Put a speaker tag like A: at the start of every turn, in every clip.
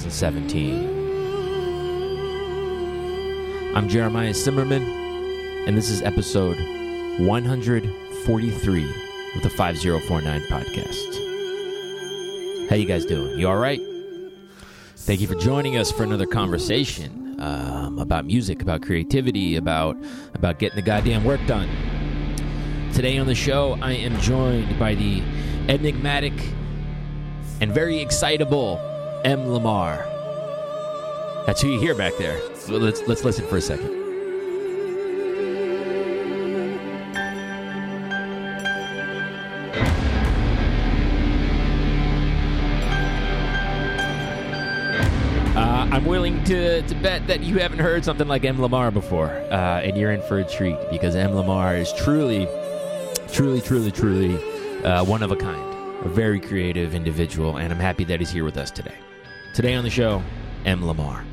A: 2017. I'm Jeremiah Cymerman, and this is episode 143 of the 5049 podcast. How you guys doing? You all right? Thank you for joining us for another conversation um, about music, about creativity, about about getting the goddamn work done. Today on the show, I am joined by the enigmatic and very excitable M. Lamar. That's who you hear back there. Let's let's listen for a second. Uh, I'm willing to, to bet that you haven't heard something like M. Lamar before, uh, and you're in for a treat because M. Lamar is truly, truly, truly, truly uh, one of a kind, a very creative individual, and I'm happy that he's here with us today. Today on the show, M. Lamar.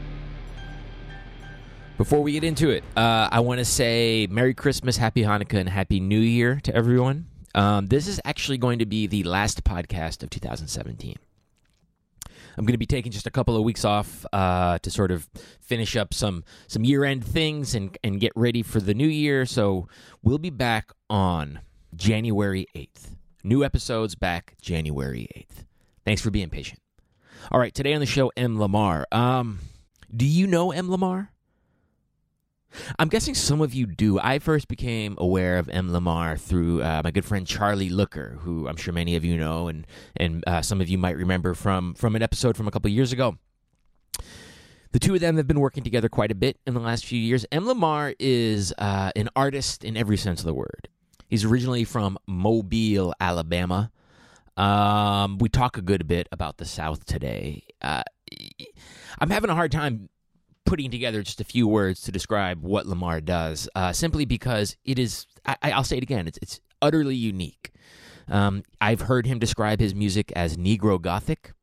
A: Before we get into it, uh, I want to say Merry Christmas, Happy Hanukkah, and Happy New Year to everyone. Um, this is actually going to be the last podcast of 2017. I'm going to be taking just a couple of weeks off uh, to sort of finish up some some year end things and and get ready for the new year. So we'll be back on January 8th. New episodes back January 8th. Thanks for being patient. All right, today on the show, M. Lamar. Um, do you know M. Lamar? I'm guessing some of you do. I first became aware of M. Lamar through uh, my good friend Charlie Looker, who I'm sure many of you know, and and uh, some of you might remember from from an episode from a couple years ago. The two of them have been working together quite a bit in the last few years. M. Lamar is uh, an artist in every sense of the word. He's originally from Mobile, Alabama. Um, we talk a good bit about the South today. Uh, I'm having a hard time putting together just a few words to describe what Lamar does, uh, simply because it is. I, will say it again. It's it's utterly unique. Um, I've heard him describe his music as Negro Gothic.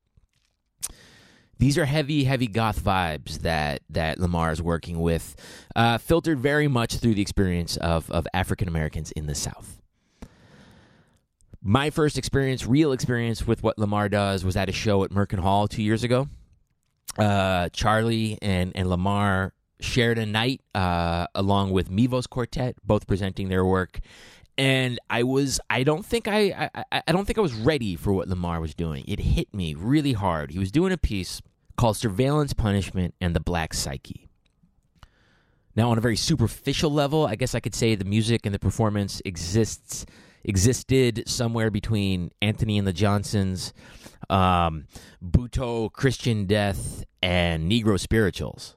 A: These are heavy, heavy goth vibes that that Lamar is working with, uh, filtered very much through the experience of of African Americans in the South. My first experience, real experience with what Lamar does, was at a show at Merkin Hall two years ago uh, Charlie and, and Lamar shared a night uh, along with Mivos Quartet, both presenting their work. And I was, I don't think I, I, I don't think I was ready for what Lamar was doing. It hit me really hard. He was doing a piece called Surveillance, Punishment, and the Black Psyche. Now, on a very superficial level, I guess I could say the music and the performance exists existed somewhere between Anthony and the Johnsons, um, Butoh, Christian Death, and Negro spirituals.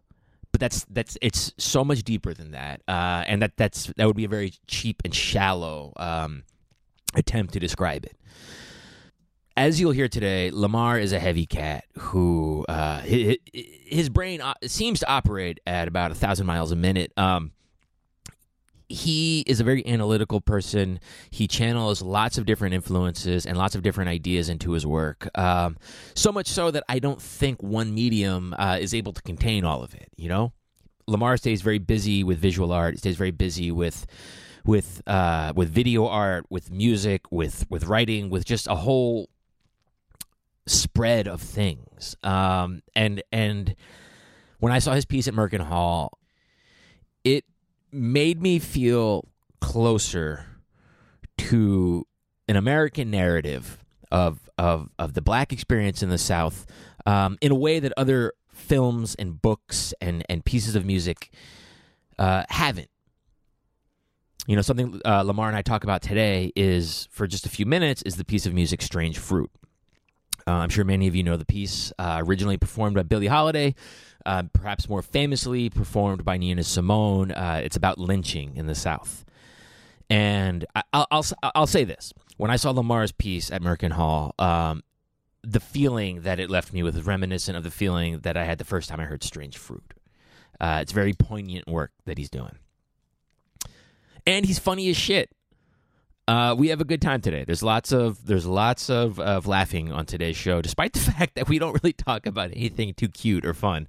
A: But that's that's it's so much deeper than that, uh, and that that's that would be a very cheap and shallow um, attempt to describe it. As you'll hear today, Lamar is a heavy cat who uh, his, his brain seems to operate at about a thousand miles a minute. Um, he is a very analytical person. He channels lots of different influences and lots of different ideas into his work. Um, so much so that I don't think one medium uh, is able to contain all of it. You know, Lamar stays very busy with visual art. He stays very busy with with uh, with video art, with music, with with writing, with just a whole spread of things. Um, and and when I saw his piece at Merkin Hall, it made me feel closer to an American narrative of of of the black experience in the South um, in a way that other films and books and and pieces of music uh, haven't. You know, something uh, Lamar and I talk about today is for just a few minutes is the piece of music "Strange Fruit." Uh, I'm sure many of you know the piece, uh, originally performed by Billie Holiday, uh, perhaps more famously performed by Nina Simone. Uh, it's about lynching in the South. And I, will I'll, I'll say this: when I saw Lamar's piece at Merkin Hall, um, the feeling that it left me with is reminiscent of the feeling that I had the first time I heard "Strange Fruit." Uh, it's very poignant work that he's doing, and he's funny as shit. Uh, we have a good time today. There's lots of there's lots of, of laughing on today's show, despite the fact that we don't really talk about anything too cute or fun.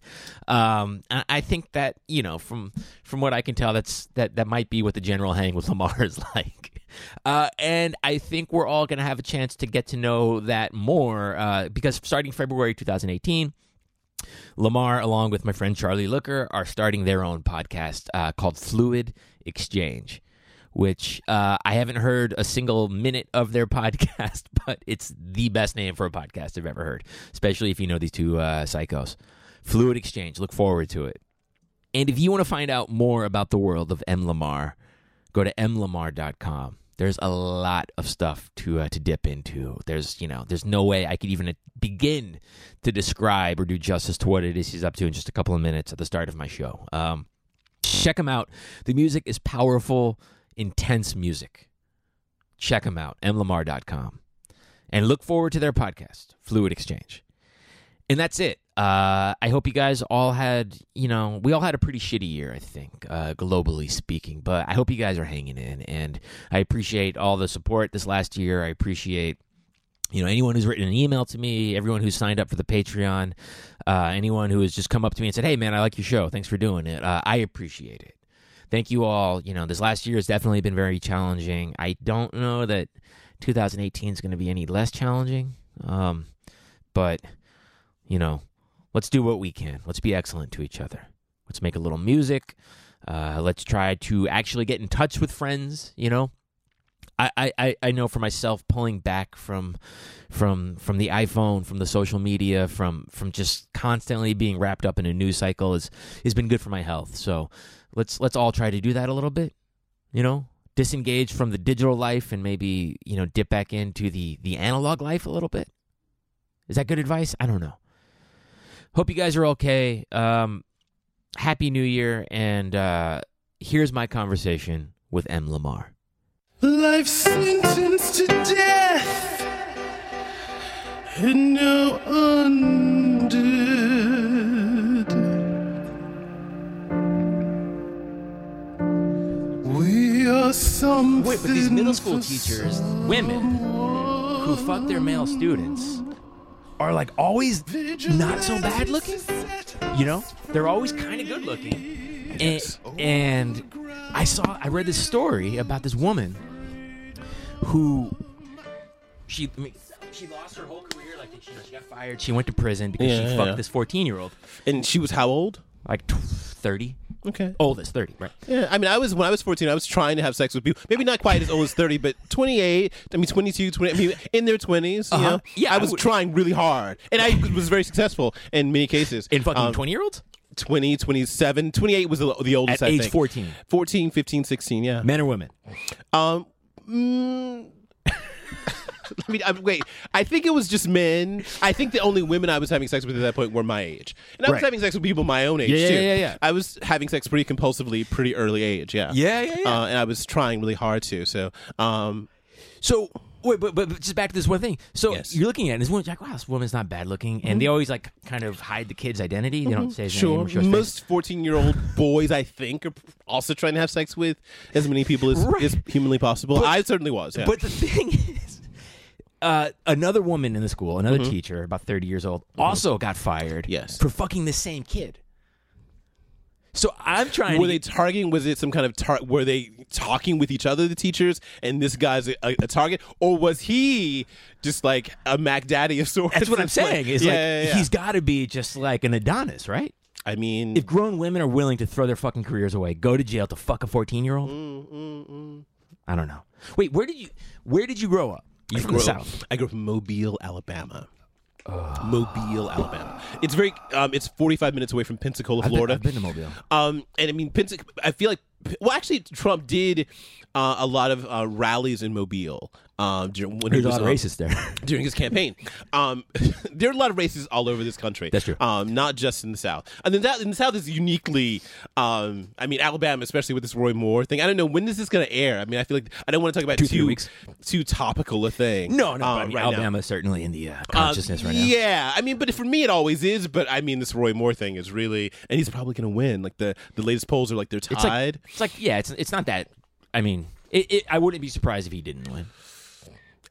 A: Um, I think that you know from from what I can tell, that's that that might be what the general hang with Lamar is like. Uh, and I think we're all going to have a chance to get to know that more uh, because starting February 2018, Lamar, along with my friend Charlie Looker, are starting their own podcast uh, called Fluid Exchange, which uh, I haven't heard a single minute of their podcast, but it's the best name for a podcast I've ever heard, especially if you know these two uh, psychos. Fluid Exchange. Look forward to it. And if you want to find out more about the world of M. Lamar, go to mlamar.com. There's a lot of stuff to uh, to dip into. There's you know there's no way I could even begin to describe or do justice to what it is he's up to in just a couple of minutes at the start of my show. Um, check him out. The music is powerful, intense music. Check them out, mlamar.com. And look forward to their podcast, Fluid Exchange. And that's it. Uh, I hope you guys all had, you know, we all had a pretty shitty year, I think, uh, globally speaking. But I hope you guys are hanging in, and I appreciate all the support this last year. I appreciate, you know, anyone who's written an email to me, everyone who's signed up for the Patreon, uh, anyone who has just come up to me and said, "Hey, man, I like your show. Thanks for doing it." Uh, I appreciate it. Thank you all. You know, this last year has definitely been very challenging. I don't know that 2018 is going to be any less challenging, um, but you know let's do what we can. Let's be excellent to each other. Let's make a little music. Uh, let's try to actually get in touch with friends. You know, I, I, I know for myself pulling back from from from the iPhone, from the social media, from from just constantly being wrapped up in a news cycle is has been good for my health. So let's let's all try to do that a little bit. You know, disengage from the digital life and maybe you know dip back into the the analog life a little bit. Is that good advice? I don't know hope you guys are okay. Um, happy New Year, and uh, here's my conversation with M. Lamar.
B: Life to death, and. Something.
A: Wait, but these middle school teachers, women, who fuck their male students are like always not so bad looking. You know, they're always kind of good looking. And, and I saw, I read this story about this woman who she I mean, she lost her whole career. Like she, she got fired. She went to prison because
B: Yeah,
A: she
B: yeah.
A: fucked this fourteen year old,
B: And she was how old?
A: like thirty,
B: Okay.
A: oldest thirty, right?
B: Yeah, I mean, I was when I was 14, I was trying to have sex with people. Maybe not quite as old as 30, but 28. I mean, 22, 20. I mean, in their 20s. You
A: Uh-huh.
B: know,
A: Yeah,
B: I
A: I
B: was
A: would-
B: trying really hard, and I was very successful in many cases.
A: In fucking
B: Um,
A: twenty year olds
B: 20, 27, 28 was the, the oldest.
A: at age
B: think.
A: fourteen,
B: 14, 15, 16. Yeah.
A: men or women.
B: Um. mm, I mean, I, wait. I think it was just men. I think the only women I was having sex with at that point were my age, and I was
A: Right.
B: having sex with people my own age
A: Yeah, yeah,
B: too.
A: yeah, yeah.
B: I was having sex pretty compulsively, pretty early age. Yeah.
A: Yeah, yeah, yeah.
B: Uh, and I was trying really hard to. So, um,
A: So wait, but, but but just back to this one thing. So
B: Yes.
A: you're looking at it, and this woman's like, wow, this woman's not bad looking, and they always like kind of hide the kid's identity. They don't say his name.
B: sure.
A: or show his face.
B: Most fourteen-year-old boys, I think, are also trying to have sex with as many people as
A: Right.
B: is humanly possible. I certainly was. Yeah.
A: But the thing is, uh, another woman in the school, another teacher, about 30 years old, also got fired
B: Mm-hmm. Yes.
A: for fucking the same kid. So I'm trying
B: were
A: to
B: they targeting? Was it some kind of tar- were they talking with each other, the teachers, and this guy's a, a, target, or was he just like a Mac Daddy of sorts?
A: That's what I'm
B: It's like-
A: saying. Is
B: yeah,
A: like
B: yeah, yeah.
A: he's got to be just like an Adonis, right?
B: I mean,
A: If grown women are willing to throw their fucking careers away, go to jail to fuck a 14 year old,
B: Mm,
A: I don't know. Wait, where did you where did you grow up? You from the south?
B: I grew up in Mobile, Alabama. Mobile, Alabama. It's very. Um, it's 45 minutes away from Pensacola,
A: I've been-
B: Florida.
A: I've been to Mobile.
B: Um, and I mean, Pensac- I feel like, well, actually, Trump did uh, a lot of uh, rallies in Mobile. Um, during, when
A: There's
B: he
A: a
B: was
A: lot of
B: um,
A: racists there.
B: during his campaign. Um, there are a lot of races all over this country.
A: That's true.
B: Um, not just in the South. And then that in the South is uniquely. Um, I mean, Alabama, especially with this Roy Moore thing. I don't know when is this going to air. I mean, I feel like I don't want to talk about
A: Two,
B: too
A: weeks.
B: too topical a thing.
A: no, no,
B: um,
A: I mean,
B: right.
A: Alabama is certainly in the uh,
B: Uh,
A: consciousness right now.
B: Yeah, I mean, but for me, it always is. But I mean, this Roy Moore thing is really, and he's probably going to win. Like the the latest polls are like they're
A: It's
B: tied.
A: like, it's like, yeah, it's it's not that. I mean, it, it, I wouldn't be surprised if he didn't win.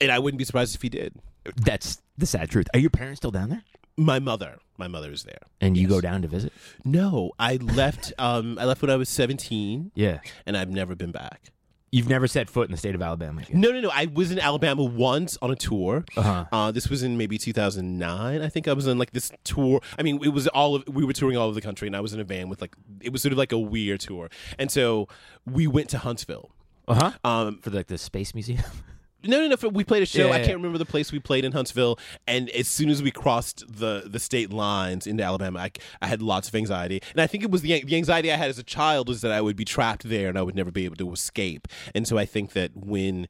B: And I wouldn't be surprised if he did.
A: That's the sad truth. Are your parents still down there?
B: My mother, my mother is there.
A: And you go down to visit?
B: No, I left. um, I left when I was seventeen.
A: Yeah.
B: and I've never been back.
A: You've never set foot in the state of Alabama.
B: No, no, no. I was in Alabama once on a tour.
A: Uh-huh.
B: Uh, this was in maybe 2009. I think I was on like this tour. I mean, it was all of we were touring all over the country, and I was in a van with like it was sort of like a weird tour. And so we went to Huntsville.
A: Uh huh.
B: Um,
A: For like the space museum.
B: no, no, no. We played a show.
A: Yeah,
B: I can't remember the place we played in Huntsville. And as soon as we crossed the the state lines into Alabama, I, I had lots of anxiety. And I think it was the the anxiety I had as a child was that I would be trapped there and I would never be able to escape. And so I think that when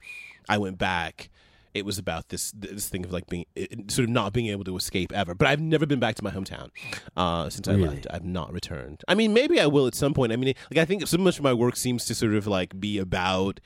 B: I went back. It was about this this thing of like being sort of not being able to escape ever. But I've never been back to my hometown uh, since I
A: Really?
B: left. I've not returned. I mean, maybe I will at some point. I mean, like I think so much of my work seems to sort of like be about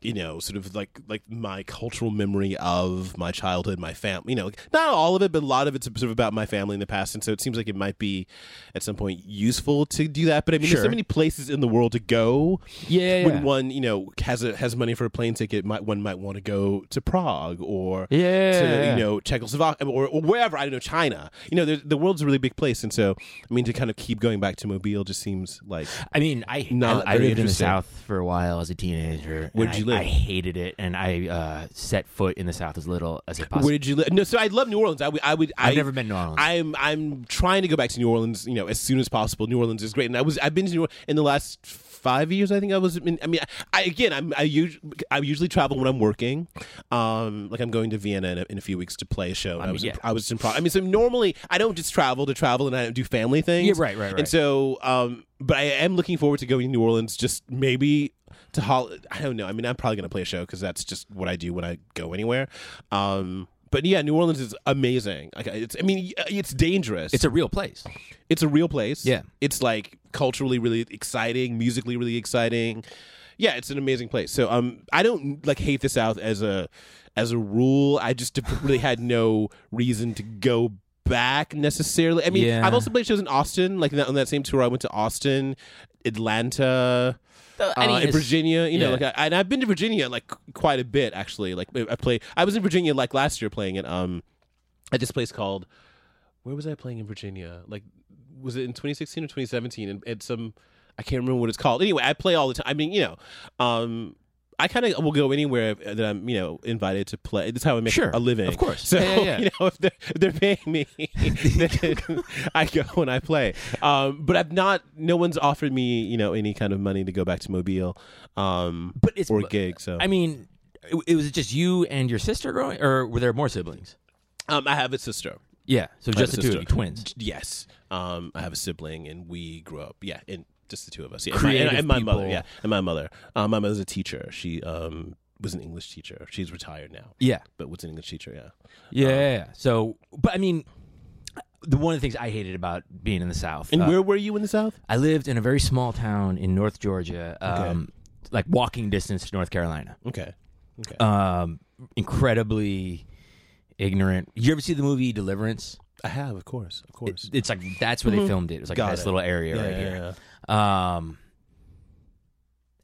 B: you know, sort of like like my cultural memory of my childhood, my family. You know, not all of it, but a lot of it's sort of about my family in the past. And so it seems like it might be at some point useful to do that. But I mean, there's so many places in the world to go.
A: Yeah,
B: When one, you know, has a, has money for a plane ticket, might one might want to go to Prague or
A: Yeah.
B: to you know Czechoslovakia or, or wherever I don't know China. You know, the world's a really big place, and so I mean to kind of keep going back to Mobile just seems like
A: I mean, I
B: Not
A: I, I lived in the. South for a while as a teenager.
B: Where'd you live?
A: I hated it, and I uh, set foot in the South as little as possible.
B: where did you live? No, so I love New Orleans. I would I would
A: I've
B: I,
A: never been to New Orleans.
B: I'm I'm trying to go back to New Orleans, you know, as soon as possible. New Orleans is great, and I was I've been to New Orleans in the last five years. I think I was. In, I mean, I again, I'm I usually I usually travel when I'm working. Um, like I'm going to Vienna in a, in a few weeks to play a show. I,
A: mean,
B: was
A: yeah.
B: in, I was in. Pro- I mean, so normally I don't just travel to travel, and I don't do family things.
A: Yeah, right, right, right.
B: And so, um, but I am looking forward to going to New Orleans. Just maybe. To hol- I don't know. I mean, I'm probably going to play a show because that's just what I do when I go anywhere. Um, but yeah, New Orleans is amazing. Like, it's, I mean, it's dangerous.
A: it's a real place.
B: It's a real place.
A: Yeah.
B: It's like culturally really exciting, musically really exciting. Yeah, it's an amazing place. So um I don't like hate the South as a as a rule. I just really had no reason to go back necessarily. I mean,
A: Yeah.
B: I've also played shows in Austin, like on that same tour I went to Austin, Atlanta,
A: I
B: uh, in Virginia, you know,
A: yeah.
B: like I, and I've been to Virginia like quite a bit actually. Like I played, I was in Virginia like last year playing it um at this place called where was I playing in Virginia? Like was it in 2016 or 2017? And it's some I can't remember what it's called. Anyway, I play all the time. I mean, you know, um. I kind of will go anywhere that I'm, you know, invited to play. That's how I make
A: Sure,
B: a living,
A: of course.
B: So,
A: Yeah, yeah, yeah.
B: you know, if they're, if they're paying me, I go and I play. Um, but I've not. No one's offered me, you know, any kind of money to go back to Mobile, um,
A: But it's
B: or gig. So
A: I mean, it, it was just you and your sister growing, or were there more siblings?
B: um, I have a sister.
A: Yeah, so
B: I
A: just the two of you, twins.
B: Yes, um, I have a sibling, and we grew up. Yeah, and just the two of us. Yeah, and, my, and my mother. Yeah, and my mother. Um, my mother's a teacher. She um was an English teacher. She's retired now,
A: Yeah,
B: but was an English teacher. Yeah.
A: yeah, yeah, yeah. So, but I mean, the one of the things I hated about being in the South,
B: And
A: uh,
B: where were you in the South?
A: I lived in a very small town in North Georgia, um, like walking distance to North Carolina.
B: Okay. Okay.
A: Um, incredibly ignorant. You ever see the movie Deliverance?
B: I have, of course, of course.
A: It's like that's where they filmed it. It was like
B: Got
A: this
B: it.
A: little area
B: yeah,
A: right
B: yeah,
A: here.
B: yeah.
A: Um,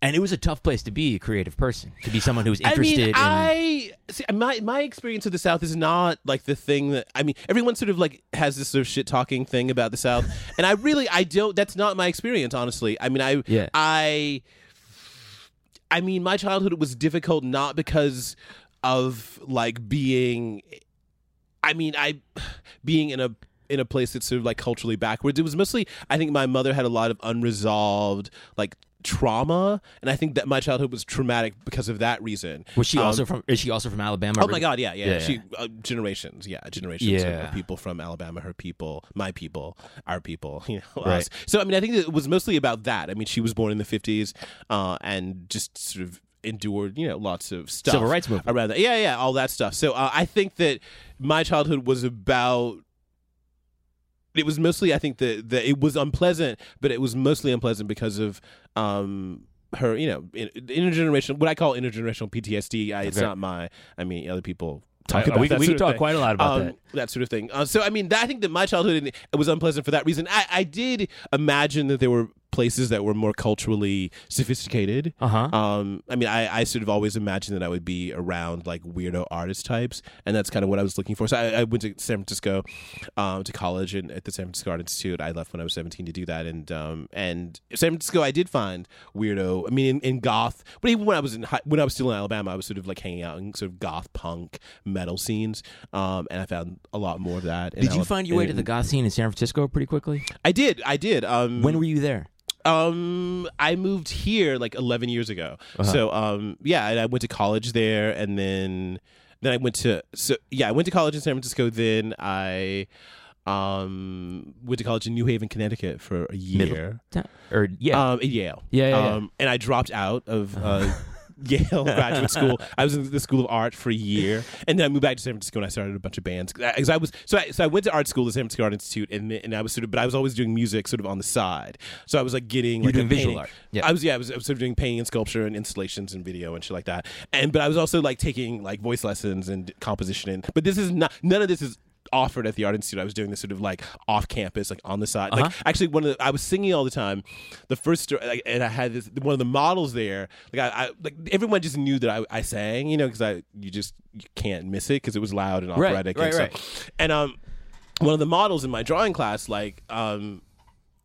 A: and it was a tough place to be a creative person, to be someone who was interested
B: I mean,
A: in.
B: I see, my my experience of the South is not like the thing that I mean. Everyone sort of like has this sort of shit talking thing about the South, and I really I don't. That's not my experience, honestly. I mean, I
A: Yeah.
B: I I mean, my childhood was difficult not because of like being. I mean, I being in a in a place that's sort of like culturally backwards. It was mostly I think my mother had a lot of unresolved like trauma, and I think that my childhood was traumatic because of that reason.
A: was she
B: Um,
A: also from? Is she also from Alabama?
B: Oh my God! Yeah, yeah.
A: Yeah,
B: She uh, generations. Yeah, generations
A: Yeah.
B: of, of people from Alabama. Her people, my people, our people. You know,
A: Right.
B: us. So I mean, I think it was mostly about that. I mean, she was born in the fifties, uh, and just sort of endured, you know, lots of stuff.
A: Civil rights movement.
B: around that. Yeah, yeah, all that stuff. So uh, I think that my childhood was about. It was mostly, I think that that it was unpleasant, but it was mostly unpleasant because of um her, you know, in- intergenerational. What I call intergenerational PTSD. I, it's
A: Okay.
B: not my. I mean, other people talk about
A: we,
B: that
A: we
B: sort
A: can
B: of
A: talk quite a lot about
B: Um,
A: that.
B: sort of thing. Uh, so I mean, that, I think that my childhood it was unpleasant for that reason. I, I did imagine that there were places that were more culturally sophisticated.
A: Uh huh.
B: Um, I mean, I, I sort of always imagined that I would be around like weirdo artist types, and that's kind of what I was looking for. So I, I went to San Francisco um, to college and at the San Francisco Art Institute. I left when I was seventeen to do that, and um, and San Francisco, I did find weirdo. I mean, in, in goth, but even when I was in high, when I was still in Alabama, I was sort of like hanging out in sort of goth punk metal scenes, um, and I found a lot more of that.
A: Did you find your way to the goth scene in San Francisco pretty quickly?
B: I did, I did. Um,
A: When were you there?
B: Um, I moved here like 11 years ago.
A: Uh-huh.
B: So, um, yeah, and I went to college there, and then then I went to so yeah, I went to college in San Francisco. Then I um went to college in New Haven, Connecticut for a year.
A: Ta- Or yeah,
B: Um, at Yale.
A: Yeah, yeah, yeah.
B: Um, and I dropped out of. Uh, Yale graduate school. I was in the School of Art for a year, and then I moved back to San Francisco and I started a bunch of bands. Uh, because I was so I, so I went to art school, the San Francisco Art Institute, and and I was sort of, but I was always doing music sort of on the side. So I was like getting
A: You're
B: like
A: doing
B: a
A: visual art. Yeah.
B: I was yeah, I was, I was sort of doing painting and sculpture and installations and video and shit like that. And but I was also like taking like voice lessons and composition. And but this is not none of this is offered at the art institute. I was doing this sort of like off campus, like on the side. Like
A: Uh-huh.
B: actually, one of the, I was singing all the time. The first story, like, and I had this one of the models there. Like I, I like everyone just knew that I, I sang, you know, because I you just you can't miss it because it was loud and operatic.
A: right,
B: and so-
A: right.
B: and um, one of the models in my drawing class, like um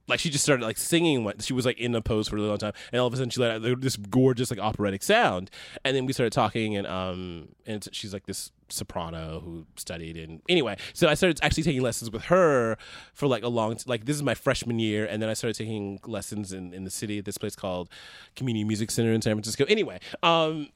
B: like she just started like singing she was like in a pose for a really long time and all of a sudden she let out this gorgeous like operatic sound and then we started talking and um and she's like this soprano who studied and anyway so i started actually taking lessons with her for like a long t- like this is my freshman year and then i started taking lessons in, in the city at this place called community music center in san francisco anyway um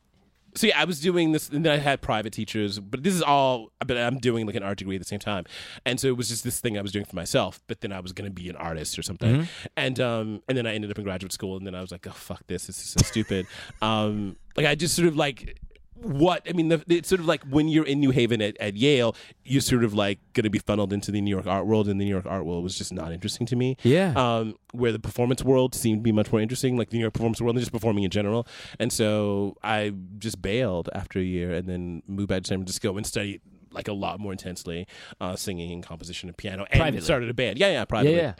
B: so yeah, I was doing this, and then I had private teachers. But this is all, but I'm doing like an art degree at the same time, and so it was just this thing I was doing for myself. But then I was going to be an artist or something, and um, and then I ended up in graduate school, and then I was like, oh fuck this, this is so stupid. um, like I just sort of like what I mean, the, it's sort of like when you're in New Haven at, at Yale, you're sort of like going to be funneled into the New York art world, and the New York art world was just not interesting to me
A: Yeah.
B: um, where the performance world seemed to be much more interesting, like the New York performance world, and just performing in general. And so I just bailed after a year, and then moved back to San Francisco and studied like a lot more intensely, uh, singing and composition and piano, and
A: Privately.
B: started a band. Yeah, yeah, privately.
A: yeah.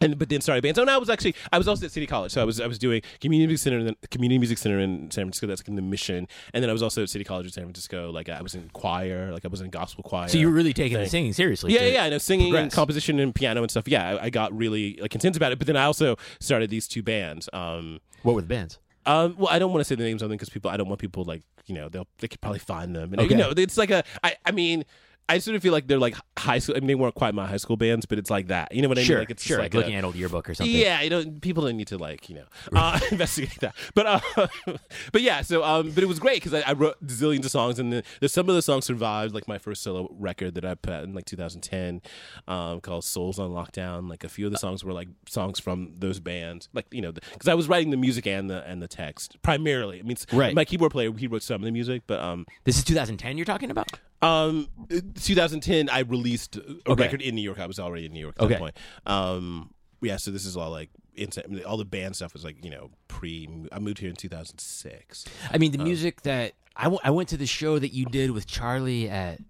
B: And but then started a band. So now I was actually I was also at City College. So I was I was doing community music center, the community music center in San Francisco. That's like in the Mission. And then I was also at City College in San Francisco. Like I was in choir. Like I was in gospel choir.
A: So you were really taking the
B: thing.
A: singing seriously.
B: Yeah, yeah, I know singing and composition and piano and stuff. Yeah, I, I got really like intense about it. But then I also started these two bands. Um,
A: What were the bands?
B: um, well, I don't want to say the names of them because people. I don't want people like you know they'll they could probably find them. And
A: Okay.
B: you know, it's like a. I I mean. I sort of feel like they're like high school. I mean, they weren't quite my high school bands, but it's like that. You know what I
A: sure,
B: mean? Like it's
A: sure.
B: like
A: looking
B: a,
A: at old yearbook or something.
B: yeah, you know, people don't need to like you know uh, investigate that. But uh, but yeah, so um, but it was great because I, I wrote zillions of songs, and then some of the songs survived, like my first solo record that I put out in like 2010, um, called Souls on Lockdown. Like a few of the songs were like songs from those bands, like you know, because I was writing the music and the and the text primarily. I mean,
A: Right.
B: My keyboard player he wrote some of the music, but um,
A: This is 2010. You're talking about?
B: Um, 2010, I released a
A: Okay.
B: record in New York. I was already in New York at
A: Okay.
B: that point. Um, yeah, so this is all like insane. All the band stuff was like you know pre. I moved here in 2006.
A: I mean, the music that I, w- I went to the show that you did with Charlie at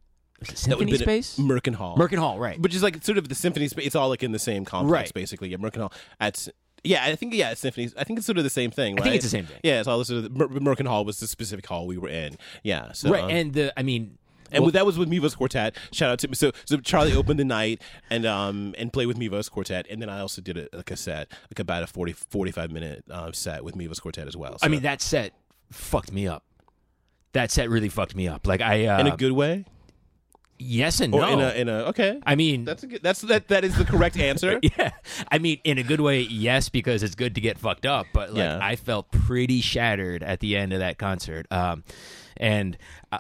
A: Symphony Space,
B: Merkin Hall.
A: Merkin Hall, right?
B: which is like sort of the symphony space. It's all like in the same complex,
A: Right.
B: basically. Yeah, Merkin Hall. At yeah, I think yeah, it's symphonies. I think it's sort of the same thing. Right?
A: I think it's the same thing.
B: Yeah, it's all sort of Mer- Merkin Hall was the specific hall we were in. Yeah, so
A: right,
B: um,
A: and the I mean,
B: And
A: well,
B: that was with Mivos Quartet. Shout out to so so Charlie opened the night and um and played with Mivos Quartet, and then I also did a, like a set, like about a 40, 45 minute uh, set with Mivos Quartet as well.
A: I mean, that set fucked me up. That set really fucked me up. Like I, uh,
B: in a good way,
A: yes and
B: or
A: no.
B: in a in a okay.
A: I mean,
B: that's a good, that's that that is the correct answer.
A: yeah. I mean, in a good way, yes, because it's good to get fucked up. But like,
B: Yeah.
A: I felt pretty shattered at the end of that concert. Um, and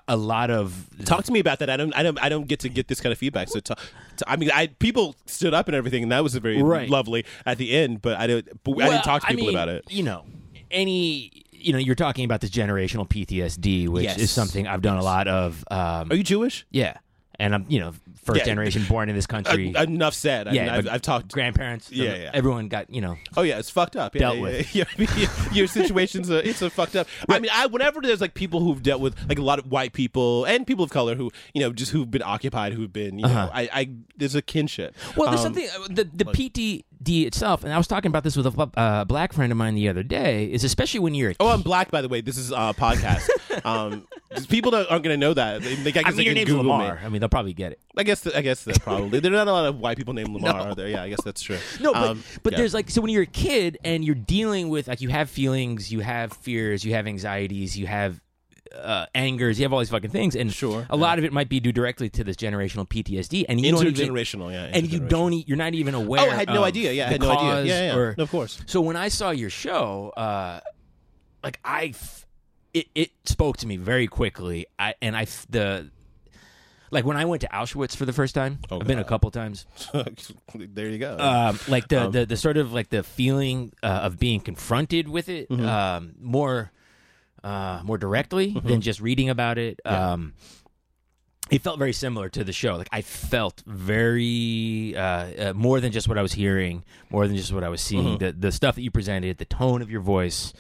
A: a, lot of
B: Talk to me about that. I don't I don't I don't get to get this kind of feedback. So, ta- ta- I mean, I people stood up and everything, and that was a very
A: Right.
B: lovely at the end. But I don't. But I didn't talk to
A: I
B: people
A: mean,
B: about it.
A: You know, any. You know, you're talking about this generational PTSD, which
B: Yes.
A: is something I've done a lot of. Um,
B: Are you Jewish?
A: yeah, and I'm you know first
B: Yeah.
A: generation born in this country.
B: Uh, enough said. I
A: yeah,
B: mean, I've, I've talked.
A: grandparents.
B: Yeah, yeah.
A: Everyone got you know.
B: Oh yeah, it's fucked up. Yeah,
A: Dealt
B: yeah,
A: with.
B: Your situation's a, it's a fucked up. I mean, I whenever there's like people who've dealt with like a lot of white people and people of color who you know just who've been occupied, who've been you know,
A: Uh-huh.
B: I, I there's a kinship.
A: Well, there's
B: Um,
A: something uh, the the PT PTSD itself, and I was talking about this with a uh, black friend of mine the other day, is especially when you're a
B: Oh, I'm black, by the way. This is a podcast. um, people don't, aren't going to know that. They, they, I
A: I mean, your name's
B: Google
A: Lamar.
B: Me.
A: I mean, they'll probably get it.
B: I guess. I guess that probably there are not a lot of white people named Lamar, are there? Yeah, I guess that's true.
A: No, but,
B: Um,
A: but
B: yeah.
A: there's like so when you're a kid and you're dealing with like you have feelings, you have fears, you have anxieties, you have uh, angers, you have all these fucking things, and
B: Sure,
A: a lot of it might be due directly to this generational PTSD, and you don't even,
B: intergenerational. Yeah,
A: and you don't, e- you're not even aware.
B: Oh, I had no idea. Yeah, I had no idea. Yeah, yeah.
A: or-
B: No, of course.
A: So when I saw your show, uh, like I, f- it it spoke to me very quickly. I and I the. Like when I went to Auschwitz for the first time,
B: Oh,
A: I've been a couple times.
B: there you go.
A: Um, like the,
B: Um,
A: the the sort of like the feeling uh, of being confronted with it
B: Mm-hmm.
A: um, more uh, more directly than just reading about it. Um, it felt very similar to the show. Like I felt very uh, uh, more than just what I was hearing, more than just what I was seeing.
B: Mm-hmm.
A: The the stuff that you presented, the tone of your voice,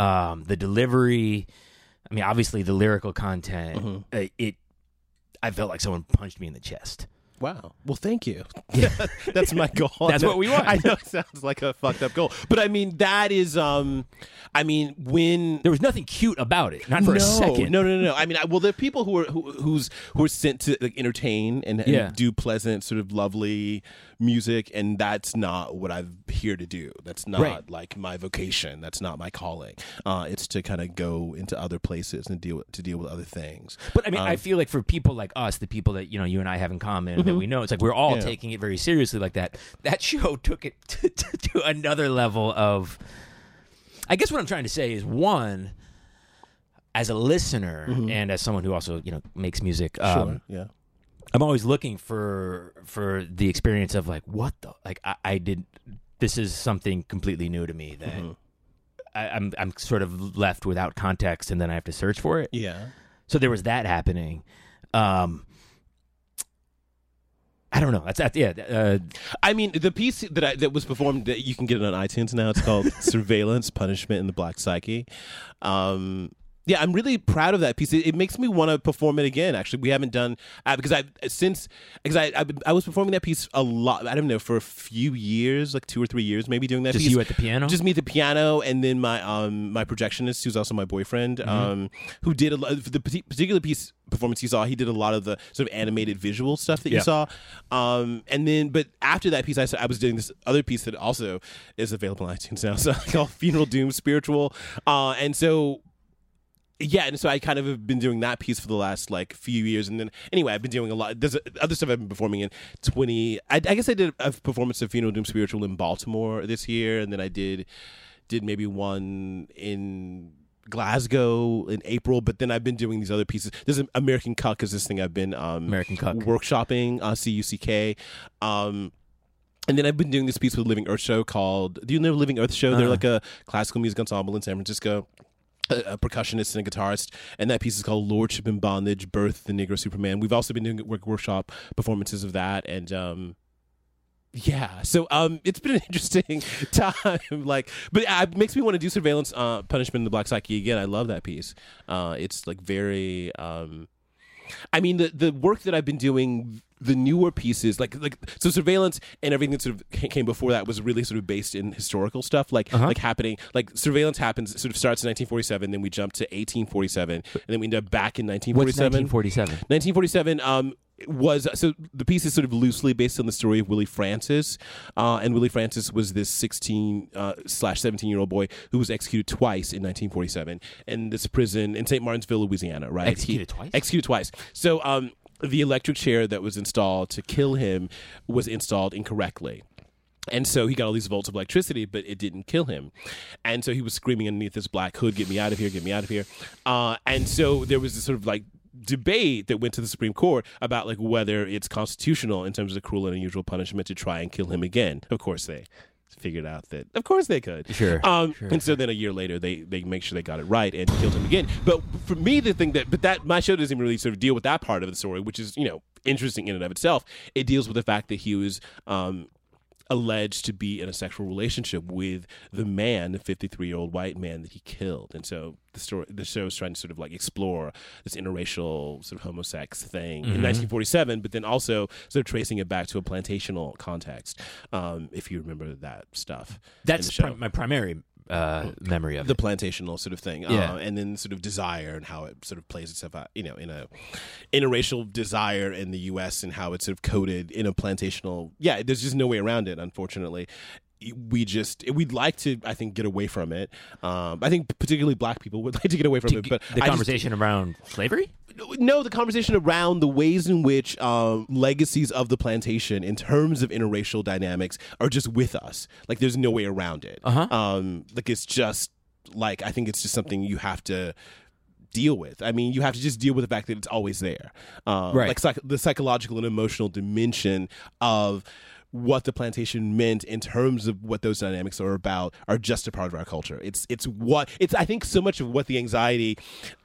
A: um, the delivery. I mean, obviously the lyrical content.
B: Mm-hmm.
A: uh, it, I felt like someone punched me in the chest.
B: Wow. Well, thank you. That's my goal.
A: That's what we want.
B: I know it sounds like a fucked up goal, but I mean that is. um I mean when.
A: There was nothing cute about it, not for
B: no,
A: a second.
B: no, no, no, no. I mean, I, well, there are people who are who, who's who are sent to like, entertain and, and
A: Yeah.
B: do pleasant, sort of lovely music, and that's not what I'm here to do. That's not
A: Right.
B: like my vocation. That's not my calling. Uh, it's to kind of go into other places and deal with, to deal with other things.
A: But I mean, I
B: Um,
A: feel like for people like us, the people that you know, you and I have in common, that we know, it's like we're all
B: Mm-hmm. Yeah.
A: taking it very seriously like that. That show took it to, to, to another level of. I guess what I'm trying to say is one, as a listener and as someone who also you know makes music, um,
B: Mm-hmm. Sure. Yeah.
A: I'm always looking for for the experience of like what the like I, I did. This is something completely new to me that.
B: Mm-hmm.
A: I, I'm I'm sort of left without context, and then I have to search for it.
B: Yeah.
A: So there was that happening. Um, I don't know. That's that. Yeah. Uh,
B: I mean, the piece that I, that was performed that you can get it on iTunes now. It's called "Surveillance: Punishment in the Black Psyche." Um, yeah, I'm really proud of that piece. It, it makes me want to perform it again. Actually, we haven't done uh, because I since because I I've I was performing that piece a lot. I don't know for a few years, like two or three years, maybe doing that.
A: just
B: piece.
A: you at the piano.
B: Just me at the piano, and then my um my projectionist, who's also my boyfriend,
A: Mm-hmm.
B: um, who did a lot the particular piece performance you saw. He did a lot of the sort of animated visual stuff that
A: Yeah.
B: you saw. Um, and then, but after that piece, I I was doing this other piece that also is available on iTunes now, so called Funeral Doom Spiritual. Uh, and so yeah, and so I kind of have been doing that piece for the last like few years, and then anyway, I've been doing a lot. There's other stuff I've been performing in twenty. I, I guess I did a performance of Funeral Doom Spiritual in Baltimore this year, and then I did did maybe one in Glasgow in April. But then I've been doing these other pieces. There's an American Cuck is this thing I've been um,
A: American Cuck.
B: workshopping uh, C U C K. Um, and then I've been doing this piece with Living Earth Show called. Do you know Living Earth Show? They're
A: Uh-uh.
B: like a classical music ensemble in San Francisco a, percussionist and a guitarist, and that piece is called "Lordship and Bondage: Birth the Negro Superman." We've also been doing work workshop performances of that, and um, yeah, so um, it's been an interesting time. Like, but it makes me want to do surveillance uh, punishment in the Black Psyche again. I love that piece. Uh, it's like very. Um, I mean, the the work that I've been doing, the newer pieces, like like so, surveillance and everything that sort of came before that was really sort of based in historical stuff, like
A: Uh-huh.
B: like happening. Like surveillance happens, sort of starts in 1947, then we jump to 1847, and then we end up back in 1947.
A: What's
B: 1947.
A: 1947?
B: 1947 um, was so the piece is sort of loosely based on the story of Willie Francis, uh, and Willie Francis was this 16 uh, slash 17 year old boy who was executed twice in 1947 in this prison in St. Martinsville, Louisiana. Right,
A: Executed twice?
B: Executed twice. So um, the electric chair that was installed to kill him was installed incorrectly. And so he got all these volts of electricity, but it didn't kill him. And so he was screaming underneath this black hood, "Get me out of here! Get me out of here!" Uh, and so there was this sort of like debate that went to the Supreme Court about like whether it's constitutional in terms of cruel and unusual punishment to try and kill him again. Of course, they figured out that of course they could.
A: Sure,
B: Um,
A: sure.
B: And so then a year later, they they make sure they got it right and killed him again. But for me, the thing that but that my show doesn't really sort of deal with that part of the story, which is you know interesting in and of itself. It deals with the fact that he was. Um, alleged to be in a sexual relationship with the man, the 53 year old white man that he killed. And so the story, the show is trying to sort of like explore this interracial sort of homosex thing in 1947, but then also sort of tracing it back to a plantational context. Um, if you remember that stuff,
A: That's my primary uh, memory of
B: the
A: it.
B: plantational sort of thing,
A: Yeah.
B: uh, and then sort of desire and how it sort of plays itself out, you know, in a interracial desire in the U.S. and how it's sort of coded in a plantational. Yeah, there's just no way around it. Unfortunately, we just we'd like to, I think, get away from it. Um, I think particularly black people would like to get away from it, but
A: the
B: I just-
A: conversation around slavery.
B: No, the conversation around the ways in which um, legacies of the plantation, in terms of interracial dynamics, are just with us. Like, there's no way around it.
A: Uh-huh.
B: Um, like, it's just like I think it's just something you have to deal with. I mean, you have to just deal with the fact that it's always there. Um,
A: Right.
B: Like psych- the psychological and emotional dimension of what the plantation meant in terms of what those dynamics are about are just a part of our culture. It's it's what it's I think so much of what the anxiety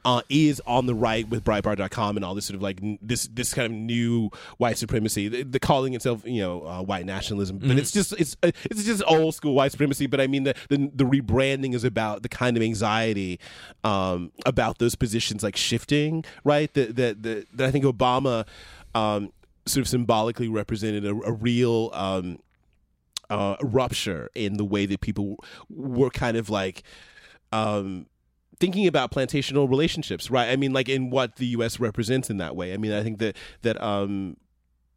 B: uh, is on the right with Breitbart.com and all this sort of like n- this this kind of new white supremacy, the, the calling itself you know uh, white nationalism, but it's just it's uh, it's just old school white supremacy. But I mean the the, the rebranding is about the kind of anxiety um, about those positions like shifting, right? That that that, that I think Obama. Um, sort of symbolically represented a, a real um, uh, rupture in the way that people were kind of like um, thinking about plantational relationships, right? I mean, like in what the U.S. represents in that way. I mean, I think that that um,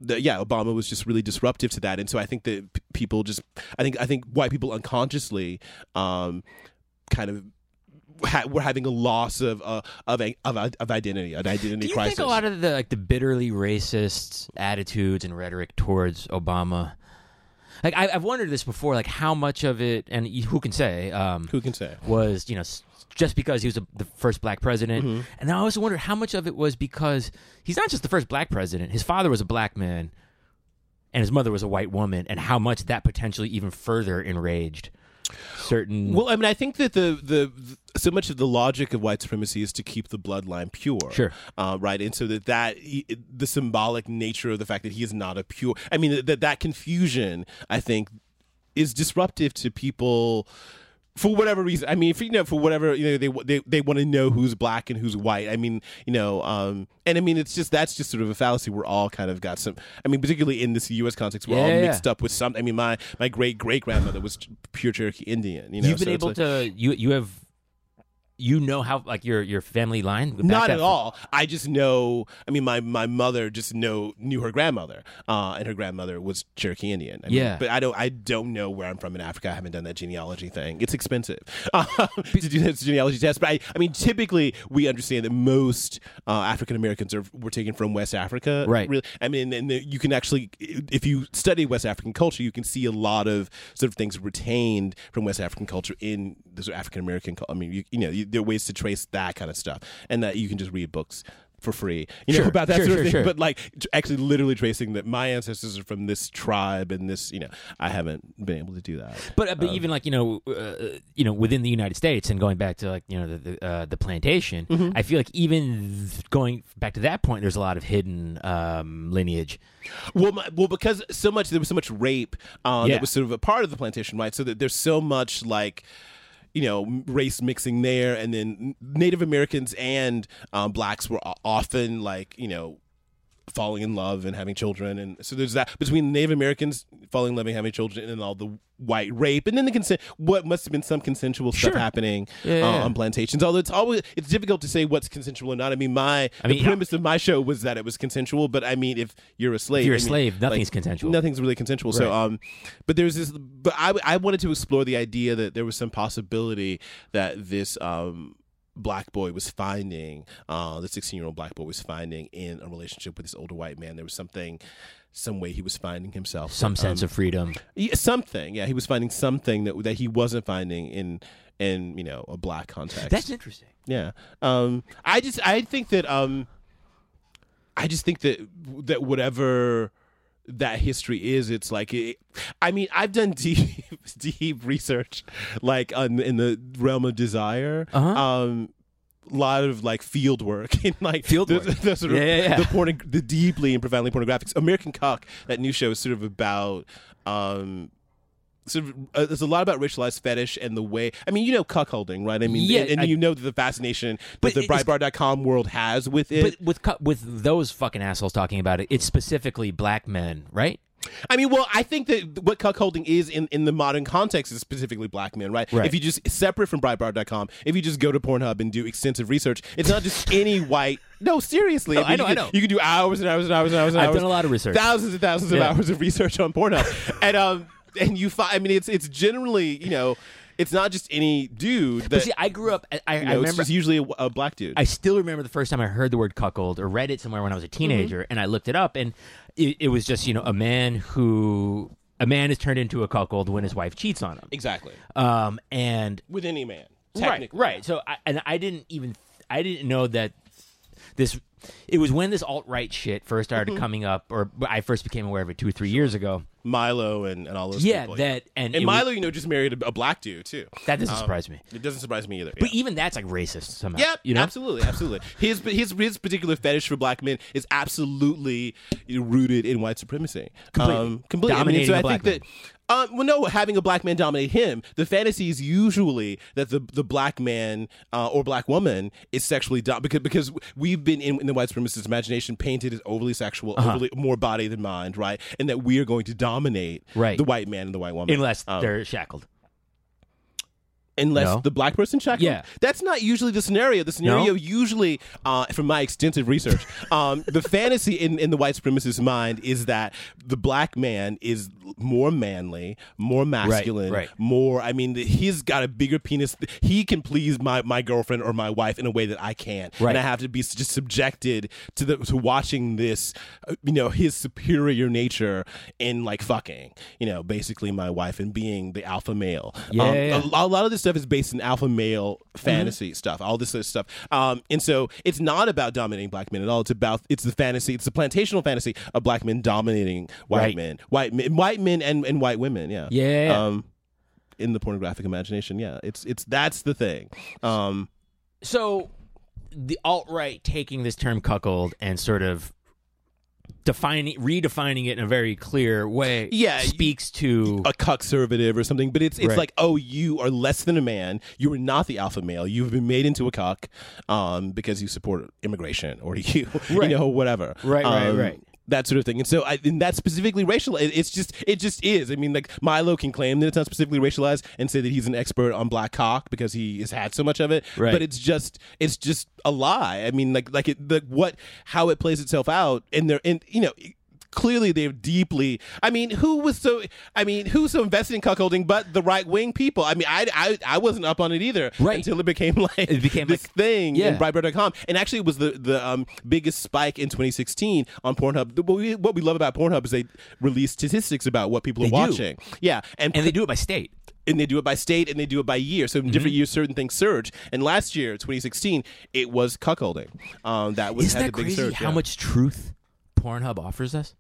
B: that yeah, Obama was just really disruptive to that, and so I think that p- people just, I think I think white people unconsciously, um, kind of. Ha- we're having a loss of uh, of a- of of identity, an identity
A: Do you
B: crisis.
A: think a lot of the like the bitterly racist attitudes and rhetoric towards Obama? Like I, I've wondered this before, like how much of it, and who can say, um,
B: Who can say?
A: was you know just because he was a, the first black president,
B: Mm-hmm.
A: and I also wonder how much of it was because he's not just the first black president. His father was a black man, and his mother was a white woman, and how much that potentially even further enraged certain.
B: Well, I mean, I think that the, the the so much of the logic of white supremacy is to keep the bloodline pure,
A: Sure.
B: uh, right? And so that that the symbolic nature of the fact that he is not a pure, I mean, that that confusion, I think, is disruptive to people. For whatever reason, I mean, for, you know, for whatever you know, they they they want to know who's black and who's white. I mean, you know, um, and I mean, it's just that's just sort of a fallacy. We're all kind of got some. I mean, particularly in this U.S. context, we're
A: Yeah,
B: all
A: yeah,
B: mixed up with some. I mean, my my great great grandmother was pure Cherokee Indian. You know,
A: You've been
B: so
A: able
B: like-
A: to you you have you know how like your your family line
B: Not at all. I just know. I mean, my my mother just know knew her grandmother, uh, and her grandmother was Cherokee Indian. I mean,
A: Yeah.
B: but I don't. I don't know where I'm from in Africa. I haven't done that genealogy thing. It's expensive uh, to do that genealogy test. But I, I mean, typically we understand that most uh, African Americans are were taken from West Africa.
A: Right.
B: Really. I mean, and the, you can actually, if you study West African culture, you can see a lot of sort of things retained from West African culture in of African American. I mean, you, you know, you, there are ways to trace that kind of stuff, and that you can just read books for free, you know,
A: Sure,
B: about that
A: sure,
B: sort
A: sure,
B: of thing.
A: sure.
B: But like, actually, literally tracing that my ancestors are from this tribe and this, you know, I haven't been able to do that.
A: But, uh,
B: Um,
A: even like you know, uh, you know, within the United States and going back to like you know the the, uh, the plantation,
B: Mm-hmm.
A: I feel like even th- going back to that point, there's a lot of hidden um, lineage.
B: Well, my, well, because so much there was so much rape uh,
A: Yeah.
B: that was sort of a part of the plantation, right? So that there's so much like you know race mixing there, and then Native Americans and um, blacks were often like you know falling in love and having children, and so there's that between Native Americans falling in love and having children, and all the white rape, and then the consent. What must have been some consensual stuff happening
A: Yeah,
B: uh,
A: yeah.
B: on plantations. Although it's always it's difficult to say what's consensual or not. I mean, my
A: I mean,
B: the premise of my show was that it was consensual, but I mean, if you're a slave,
A: If you're a
B: I mean,
A: slave, nothing's
B: like,
A: consensual.
B: Nothing's really consensual. So, um, but there's this. But I, I wanted to explore the idea that there was some possibility that this um black boy was finding, uh, the 16 year old black boy was finding in a relationship with this older white man. There was something, some way he was finding himself.
A: Some sense
B: um,
A: of freedom.
B: yeah, something. Yeah, he was finding something that that he wasn't finding in in you know a black context.
A: That's interesting.
B: Yeah. Um I just I think that um I just think that that whatever that history is it's like it, I mean I've done deep deep research like on, in the realm of desire.
A: Uh-huh.
B: Um a lot of like field work in like
A: Field
B: the,
A: work.
B: the sort of
A: Yeah, yeah, yeah.
B: the porn the deeply and profoundly pornographic American Cuck that new show is sort of about um sort of uh, there's a lot about racialized fetish and the way. I mean, you know, cuckolding, right? I mean,
A: Yeah,
B: and, and
A: I-
B: you know the fascination that the Breitbart.com world has with it.
A: But with cu- with those fucking assholes talking about it, it's specifically black men, right?
B: I mean, well, I think that what cuckolding is in, in the modern context is specifically black men, right?
A: Right.
B: If you just separate from Breitbart.com, if you just go to Pornhub and do extensive research, it's not just any white. No, seriously.
A: No, I know,
B: you
A: I
B: can,
A: know.
B: You can do hours and hours and hours and hours and
A: I've
B: hours.
A: done a lot of research.
B: thousands and thousands of hours of research on Pornhub, and um, and you find. I mean, it's it's generally you know, it's not just any dude that
A: But see, I grew up. I, I
B: you know, it's
A: remember.
B: just usually a, a black dude.
A: I still remember the first time I heard the word cuckold or read it somewhere when I was a teenager, and I looked it up, and it, it was just you know a man who a man is turned into a cuckold when his wife cheats on him.
B: exactly
A: Um, and
B: with any man.
A: right,
B: Technically.
A: right. So, I, and I didn't even I didn't know that this. It was when this alt right shit first started
B: Mm-hmm.
A: coming up, or I first became aware of it two or three years ago.
B: Milo and, and all those
A: Yeah,
B: people.
A: that and,
B: and
A: it was-
B: Milo, you know, just married a, a black dude too.
A: that doesn't surprise me.
B: It doesn't surprise me either.
A: But
B: yeah.
A: even that's like racist somehow.
B: Yeah,
A: you know.
B: absolutely, absolutely. His his his particular fetish for black men is absolutely rooted in white supremacy.
A: Completely.
B: um, completely. I mean, so I
A: black
B: think that. Um, well, no, having a black man dominate him, the fantasy is usually that the the black man uh, or black woman is sexually dom- because because we've been in, in the white supremacist imagination painted as overly sexual,
A: Uh-huh.
B: overly more body than mind, right? And that we are going to dominate
A: Right.
B: the white man and the white woman,
A: Unless
B: Um,
A: they're shackled.
B: Unless
A: No.
B: the black person shackled.
A: Yeah.
B: that's not usually the scenario. The scenario
A: No?
B: usually, uh, from my extensive research, um, the fantasy in, in the white supremacist mind is that the black man is more manly, more masculine,
A: right.
B: more. I mean, he's got a bigger penis. He can please my, my girlfriend or my wife in a way that I can't,
A: Right.
B: and I have to be just subjected to the to watching this. uh, You know, his superior nature in like fucking. You know, basically my wife and being the alpha male.
A: Yeah,
B: Um,
A: yeah, yeah.
B: a, a lot of this stuff is based in alpha male
A: Mm-hmm.
B: fantasy stuff, all this sort of stuff. Um, and so it's not about dominating black men at all. It's about it's the fantasy, it's the plantational fantasy of black men dominating white
A: Right.
B: men, white men, white men and, and white women. Yeah,
A: Yeah.
B: Um, in the pornographic imagination, yeah, it's it's that's the thing. Um,
A: so the alt right taking this term cuckold and sort of defining redefining it in a very clear way
B: Yeah,
A: speaks to
B: a cuckservative or something, but it's it's
A: Right.
B: like, oh, you are less than a man. You are not the alpha male. You've been made into a cock um, because you support immigration or you,
A: Right.
B: you know, whatever.
A: Right, right,
B: Um,
A: right.
B: That sort of thing, and so I, and that's specifically racial. It, it's just, it just is. I mean, like Milo can claim that it's not specifically racialized and say that he's an expert on black cock because he has had so much of it.
A: Right.
B: But it's just, it's just a lie. I mean, like, like it, the what, how it plays itself out, and there, and you know, clearly they've deeply i mean who was so i mean who's so invested in cuckolding but the right wing people i mean I, I i wasn't up on it either
A: Right.
B: until it became like
A: It became
B: this
A: like-
B: thing
A: yeah.
B: in Breitbart.com. and actually it was the the um, biggest spike in 2016 on pornhub what we, what we love about pornhub is they release statistics about what people are
A: They do.
B: watching yeah and
A: and they do it by state
B: and they do it by state and they do it by year. So in
A: Mm-hmm.
B: different years, certain things surge. And last year, 2016, it was cuckolding. Um, that was
A: isn't
B: had
A: that crazy
B: surge.
A: how
B: yeah.
A: much truth pornhub offers us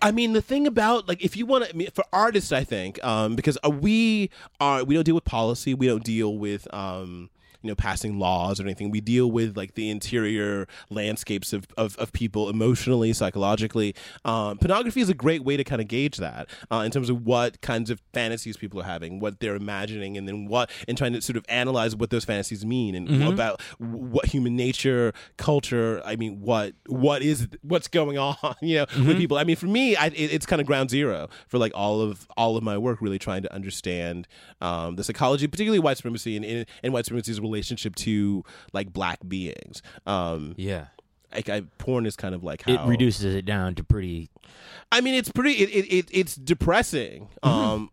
B: I mean, the thing about like if you want to I mean, for artists, I think um, because uh, we are we don't deal with policy, we don't deal with um, you know passing laws or anything. We deal with like the interior landscapes of of, of people emotionally, psychologically. Um, pornography is a great way to kind of gauge that uh, in terms of what kinds of fantasies people are having, what they're imagining, and then what and trying to sort of analyze what those fantasies mean and about what human nature, culture. I mean, what what is what's going on? You know, with people. I mean, for me, I, it, it's kind of ground zero for like all of all of my work, really trying to understand um, the psychology, particularly white supremacy and, and, and white supremacy's relationship to like black beings. Um,
A: yeah
B: like I, porn is kind of like how
A: it reduces it down to pretty
B: I mean, it's pretty. It, it, it it's depressing.
A: Mm-hmm.
B: Um,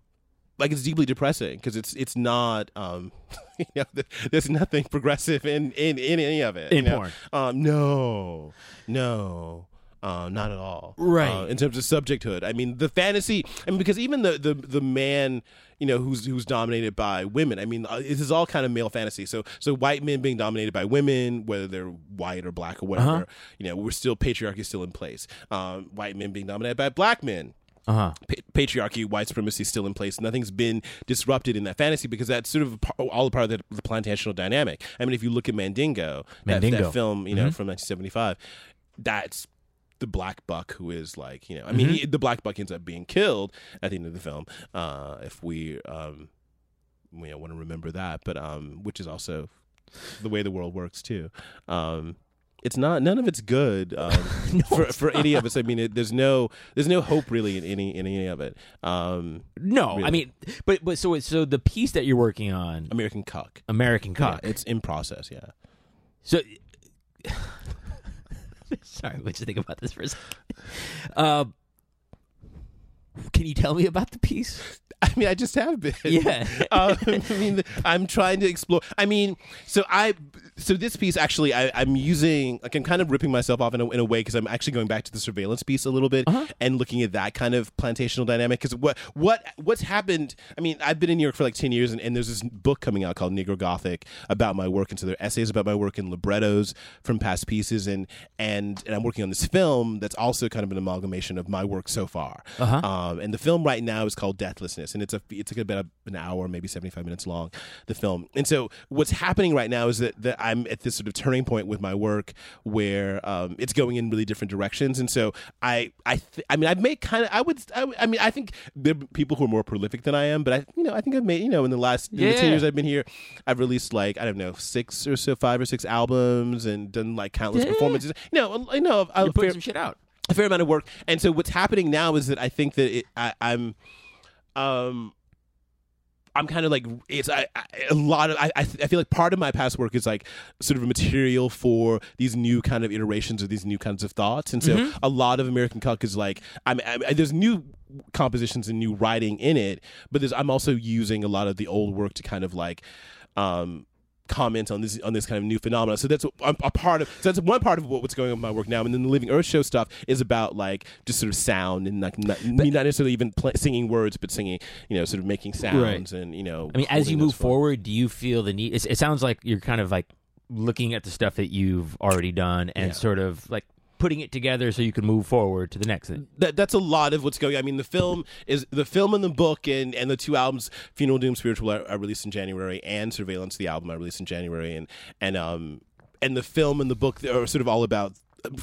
B: like it's deeply depressing because it's it's not. Um, you know, there's nothing progressive in in, in any of it.
A: In
B: you know?
A: porn.
B: Um, no, no. Uh, not at all.
A: Right.
B: Uh, in terms of subjecthood, I mean the fantasy. I mean because even the the the man, you know, who's who's dominated by women. I mean, uh, this is all kind of male fantasy. So so white men being dominated by women, whether they're white or black or whatever.
A: Uh-huh.
B: You know, we're still patriarchy is still in place. Um, white men being dominated by black men
A: uh-huh
B: pa- patriarchy, white supremacy still in place. Nothing's been disrupted in that fantasy because that's sort of all a part of the, the plantational dynamic. I mean, if you look at Mandingo,
A: Mandingo.
B: that film, you know, from 1975, that's the black buck who is like you know I mean
A: Mm-hmm.
B: he, the black buck ends up being killed at the end of the film. Uh, if we um, you know, want to remember that, but um, which is also the way the world works too. Um, it's not none of it's good um, for for any of us. I mean, it, there's no there's no hope really in any in any of it. Um,
A: No, I mean, but but so so the piece that you're working on,
B: American Cuck.
A: American
B: Yeah,
A: Cock.
B: it's in process. Yeah.
A: So, sorry, let's just think about this for a second. Uh, can you tell me about the piece?
B: I mean, I just have been.
A: Yeah.
B: um, I mean, I'm trying to explore. I mean, so I, so this piece actually, I, I'm using like I'm kind of ripping myself off in a, in a way because I'm actually going back to the surveillance piece a little bit
A: Uh-huh.
B: and looking at that kind of plantational dynamic. Because what what what's happened? I mean, I've been in New York for like ten years, and, and there's this book coming out called Negro Gothic about my work, and so there are essays about my work and librettos from past pieces, and and and I'm working on this film that's also kind of an amalgamation of my work so far.
A: Uh-huh.
B: Um, and the film right now is called Deathlessness, and it's a it's like about an hour, maybe seventy five minutes long. The film, and so what's happening right now is that, that I'm at this sort of turning point with my work where um, it's going in really different directions, and so I I th- I mean I've made kind of I would I, I mean I think there are people who are more prolific than I am, but I you know I think I've made you know in the last in the ten years I've been here, I've released like I don't know six or so five or six albums and done like countless
A: Yeah.
B: performances. You know I know
A: You're putting some shit out.
B: A fair amount of work. And so what's happening now is that I think that it, I, I'm, um, I'm kind of like it's I, I, a lot of I, I feel like part of my past work is like sort of a material for these new kind of iterations or these new kinds of thoughts, and so a lot of American Cuck is like I'm, I'm there's new compositions and new writing in it, but there's I'm also using a lot of the old work to kind of like um comment on this on this kind of new phenomenon. So that's a, a part of so that's one part of what, what's going on in my work now. And then the Living Earth show stuff is about like just sort of sound and like not, me not necessarily even singing words, but singing you know sort of making sounds and you know.
A: I mean, as you move
B: those
A: forward, do you feel the need? It, it sounds like you're kind of like looking at the stuff that you've already done and
B: Yeah.
A: sort of like putting it together so you can move forward to the next thing.
B: that that's a lot of what's going. I mean, the film is the film and the book and and the two albums, Funeral Doom Spiritual, are, are released in January, and Surveillance, the album, I released in January, and and um and the film and the book are sort of all about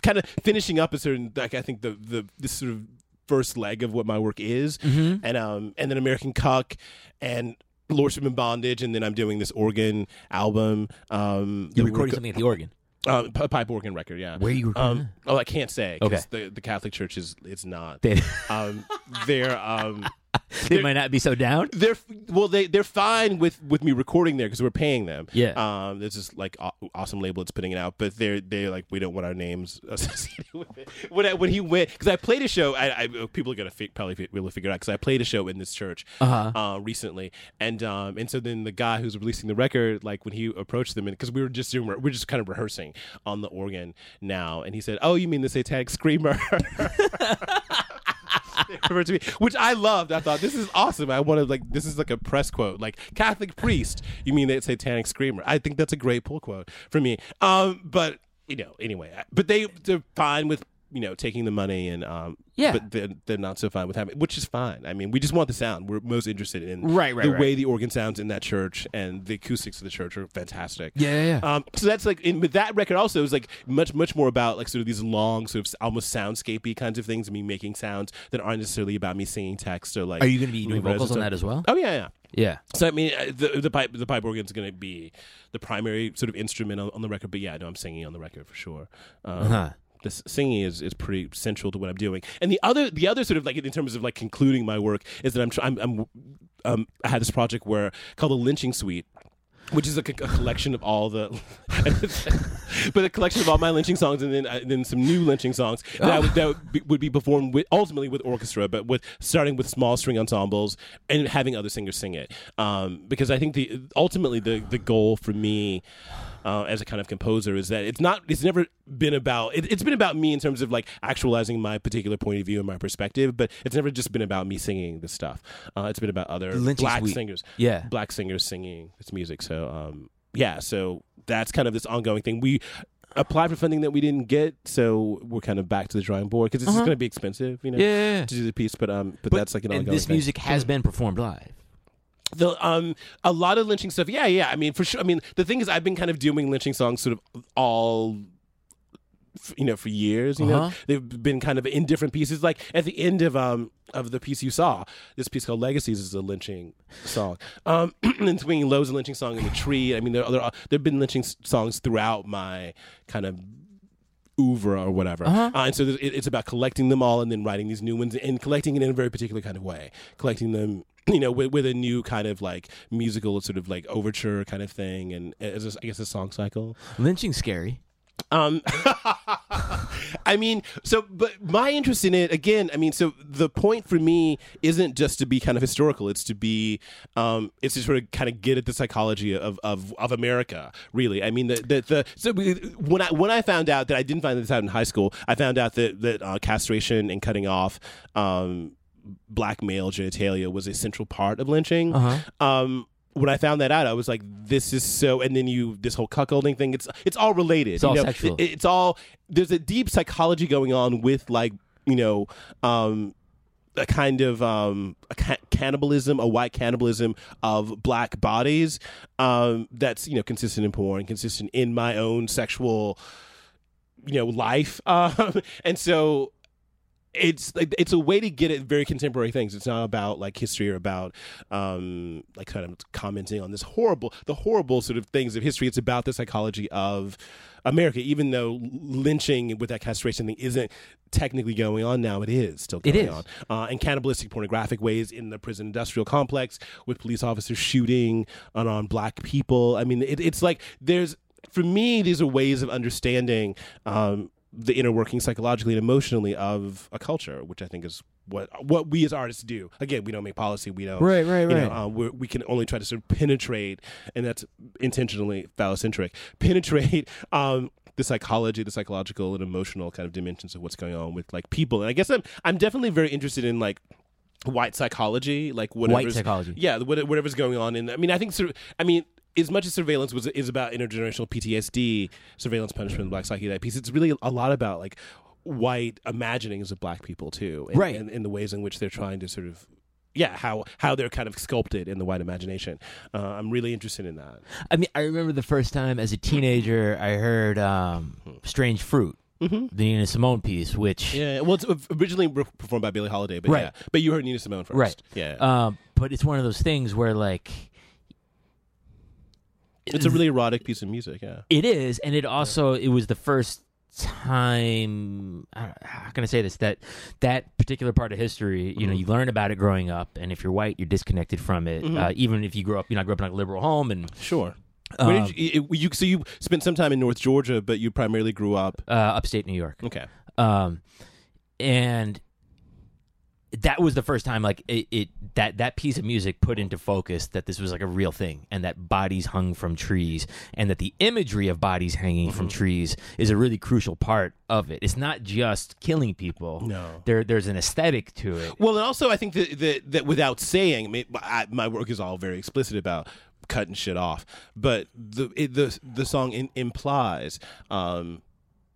B: kind of finishing up a certain like I think the the this sort of first leg of what my work is, and um and then American Cuck and. Lordship and Bondage, and then I'm doing this organ album. Um,
A: You're recording something at the organ.
B: Uh, p- pipe organ record, yeah.
A: Where you
B: Um, oh, I can't say.
A: Okay.
B: The, the Catholic Church is it's not.
A: They,
B: Um, they're um,
A: they might not be so down.
B: they're well they they're fine with with me recording there because we're paying them.
A: Yeah.
B: Um, there's this like aw- awesome label that's putting it out, but they're they're like we don't want our names associated with it. When I, when he went because I played a show, I, I people are gonna fi- probably be able to figure it out because I played a show in this church
A: Uh-huh.
B: uh, recently, and um and so then the guy who's releasing the record, like when he approached them, and because we were just doing we're just kind of rehearsing on the organ now, and he said, "Oh, you mean the Satanic Screamer?" They referred to me, which I loved. I thought this is awesome. I wanted like this is like a press quote, like Catholic priest. You mean that satanic screamer? I think that's a great pull quote for me. Um, but you know, anyway, but they they're fine with you know taking the money and um,
A: Yeah.
B: but they're, they're not so fine with having, which is fine. I mean, we just want the sound. We're most interested in
A: Right, right,
B: the
A: right.
B: way the organ sounds in that church and the acoustics of the church are fantastic.
A: Yeah, yeah, yeah.
B: Um, so that's like, in, but that record also is like much, much more about like sort of these long, sort of almost soundscapey kinds of things, me making sounds that aren't necessarily about me singing text or like.
A: Are you going to be doing vocals on that as well?
B: Oh yeah, yeah.
A: Yeah.
B: So I mean, uh, the the pipe the pipe organ is going to be the primary sort of instrument on, on the record, but yeah, no, I'm singing on the record for sure. Um,
A: Uh-huh.
B: The singing is, is pretty central to what I'm doing, and the other the other sort of like in terms of like concluding my work is that I'm I'm, I'm um, I had this project where called the Lynching Suite, which is a, a collection of all the, but a collection of all my lynching songs, and then uh, then some new lynching songs that, I would, that would, be, would be performed with ultimately with orchestra, but with starting with small string ensembles and having other singers sing it. Um, because I think the ultimately the the goal for me. Uh, as a kind of composer, is that it's not. It's never been about. It, it's been about me in terms of like actualizing my particular point of view and my perspective, but it's never just been about me singing this stuff. Uh, it's been about other
A: Lynching
B: black
A: Suite.
B: singers
A: Yeah.
B: black singers singing this music. So um, yeah, so that's kind of this ongoing thing. We applied for funding that we didn't get, so we're kind of back to the drawing board because it's
A: Uh-huh.
B: going to be expensive, you know,
A: Yeah, yeah, yeah.
B: to do the piece. But um, but,
A: But-
B: that's like an ongoing.
A: and
B: ongoing
A: this
B: thing.
A: music has been performed live.
B: The um a lot of lynching stuff. Yeah, yeah. I mean, for sure. I mean, the thing is, I've been kind of doing lynching songs sort of all you know, for years. You know,
A: Uh-huh.
B: they've been kind of in different pieces. Like at the end of um of the piece you saw, this piece called Legacies is a lynching song. Um, and Swinging Low is a lynching song in the tree. I mean, there there there've been lynching songs throughout my kind of oeuvre or whatever.
A: Uh-huh.
B: Uh, and so it, it's about collecting them all and then writing these new ones and collecting it in a very particular kind of way. Collecting them, you know, with, with a new kind of like musical sort of like overture kind of thing, and as a, I guess a song cycle.
A: Lynching scary.
B: Um, I mean, so, but my interest in it again. I mean, so the point for me isn't just to be kind of historical. It's to be, um, it's to sort of kind of get at the psychology of of, of America. Really, I mean, the the, the so when I when I found out that I didn't find this out in high school, I found out that that uh, castration and cutting off. Um, black male genitalia was a central part of lynching.
A: Uh-huh.
B: Um, when I found that out, I was like, "This is so." And then you, this whole cuckolding thing, it's it's all related.
A: It's all
B: know?
A: sexual.
B: It- it's all there's a deep psychology going on with like you know, um, a kind of um, a ca- cannibalism, a white cannibalism of black bodies. Um, that's you know consistent in porn, consistent in my own sexual, you know, life. Um, and so it's like it's a way to get at very contemporary things. It's not about like history or about um like kind of commenting on this horrible the horrible sort of things of history. It's about the psychology of America, even though lynching with that castration thing isn't technically going on now, it is still going
A: is.
B: on. Uh, and cannibalistic pornographic ways in the prison industrial complex with police officers shooting on, on black people. I mean, it, it's like there's for me these are ways of understanding um, the inner working psychologically and emotionally of a culture, which I think is what what we as artists do. Again, we don't make policy. We don't.
A: Right, right,
B: you know,
A: right.
B: uh, we're, can only try to sort of penetrate, and that's intentionally phallocentric. Penetrate. Um, the psychology, the psychological and emotional kind of dimensions of what's going on with like people, and I guess I'm I'm definitely very interested in like white psychology, like whatever's,
A: psychology.
B: Yeah, whatever's going on in. I mean, I think. sur- I mean, as much as surveillance was is about intergenerational PTSD, surveillance punishment, black psyche, that piece. It's really a lot about like white imaginings of black people too, and,
A: Right.
B: And, and the ways in which they're trying to sort of. Yeah, how how they're kind of sculpted in the white imagination. Uh, I'm really interested in that.
A: I mean, I remember the first time as a teenager I heard um, "Strange Fruit," the Nina Simone piece, which
B: Yeah, well, it's originally performed by Billie Holiday, but
A: Right.
B: yeah, but you heard Nina Simone first,
A: Right.
B: Yeah,
A: um, but it's one of those things where like
B: it's a really erotic piece of music. Yeah,
A: It is, and it also it was the first time. I don't- How can I say this? That that particular part of history, you know,
B: Mm-hmm.
A: you learn about it growing up, and if you're white, you're disconnected from it.
B: Mm-hmm.
A: Uh, even if you grew up, you know, I grew up in a liberal home, and
B: sure.
A: Um,
B: you, you, so you spent some time in North Georgia, but you primarily grew up.
A: uh, upstate New York.
B: Okay.
A: um, and that was the first time like it, it that that piece of music put into focus that this was like a real thing and that bodies hung from trees and that the imagery of bodies hanging from
B: Mm-hmm.
A: trees is a really crucial part of it it's not just killing people
B: No.
A: there there's an aesthetic to it
B: Well, and also I think that that, that without saying, I mean, I, my work is all very explicit about cutting shit off, but the it, the the song in, implies. Um,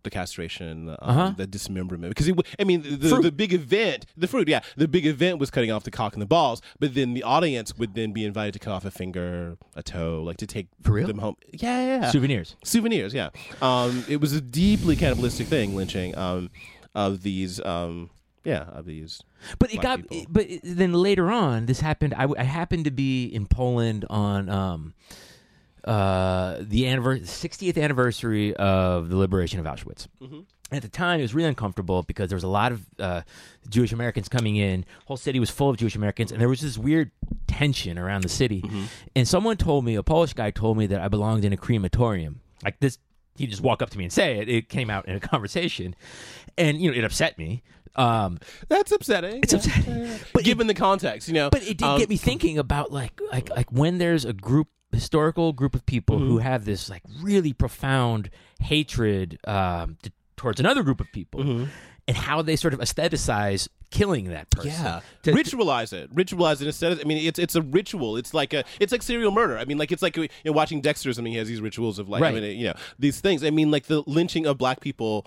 B: the castration, um,
A: Uh-huh.
B: the dismemberment. Because it, I mean, the, the big event, the fruit, yeah, the big event was cutting off the cock and the balls. But then the audience would then be invited to cut off a finger, a toe, like to take
A: For real?
B: them home. Yeah, yeah, yeah.
A: souvenirs
B: souvenirs yeah um it was a deeply cannibalistic thing lynching um of these um yeah of these
A: But it got. But then later on, this happened. I happened to be in Poland on um, uh, the anniversary, 60th anniversary of the liberation of Auschwitz. At the time, it was really uncomfortable because there was a lot of uh, Jewish Americans coming in. Whole city was full of Jewish Americans, and there was this weird tension around the city. And someone told me, a Polish guy told me that I belonged in a crematorium. Like this, he just walk up to me and say it. It came out in a conversation, and you know, it upset me. Um,
B: that's upsetting
A: It's
B: yeah.
A: upsetting.
B: but given the context you know
A: but it did
B: um,
A: get me thinking about like like like when there's a group historical group of people who
B: Mm-hmm.
A: have this like really profound hatred um, t- towards another group of people and how they sort of aestheticize killing that person.
B: Mm-hmm. yeah
A: To-
B: ritualize it ritualize it instead of i mean it's it's a ritual it's like a it's like serial murder i mean like it's like you know watching dexter or something he has these rituals of like i mean you know these things i mean like the lynching of black people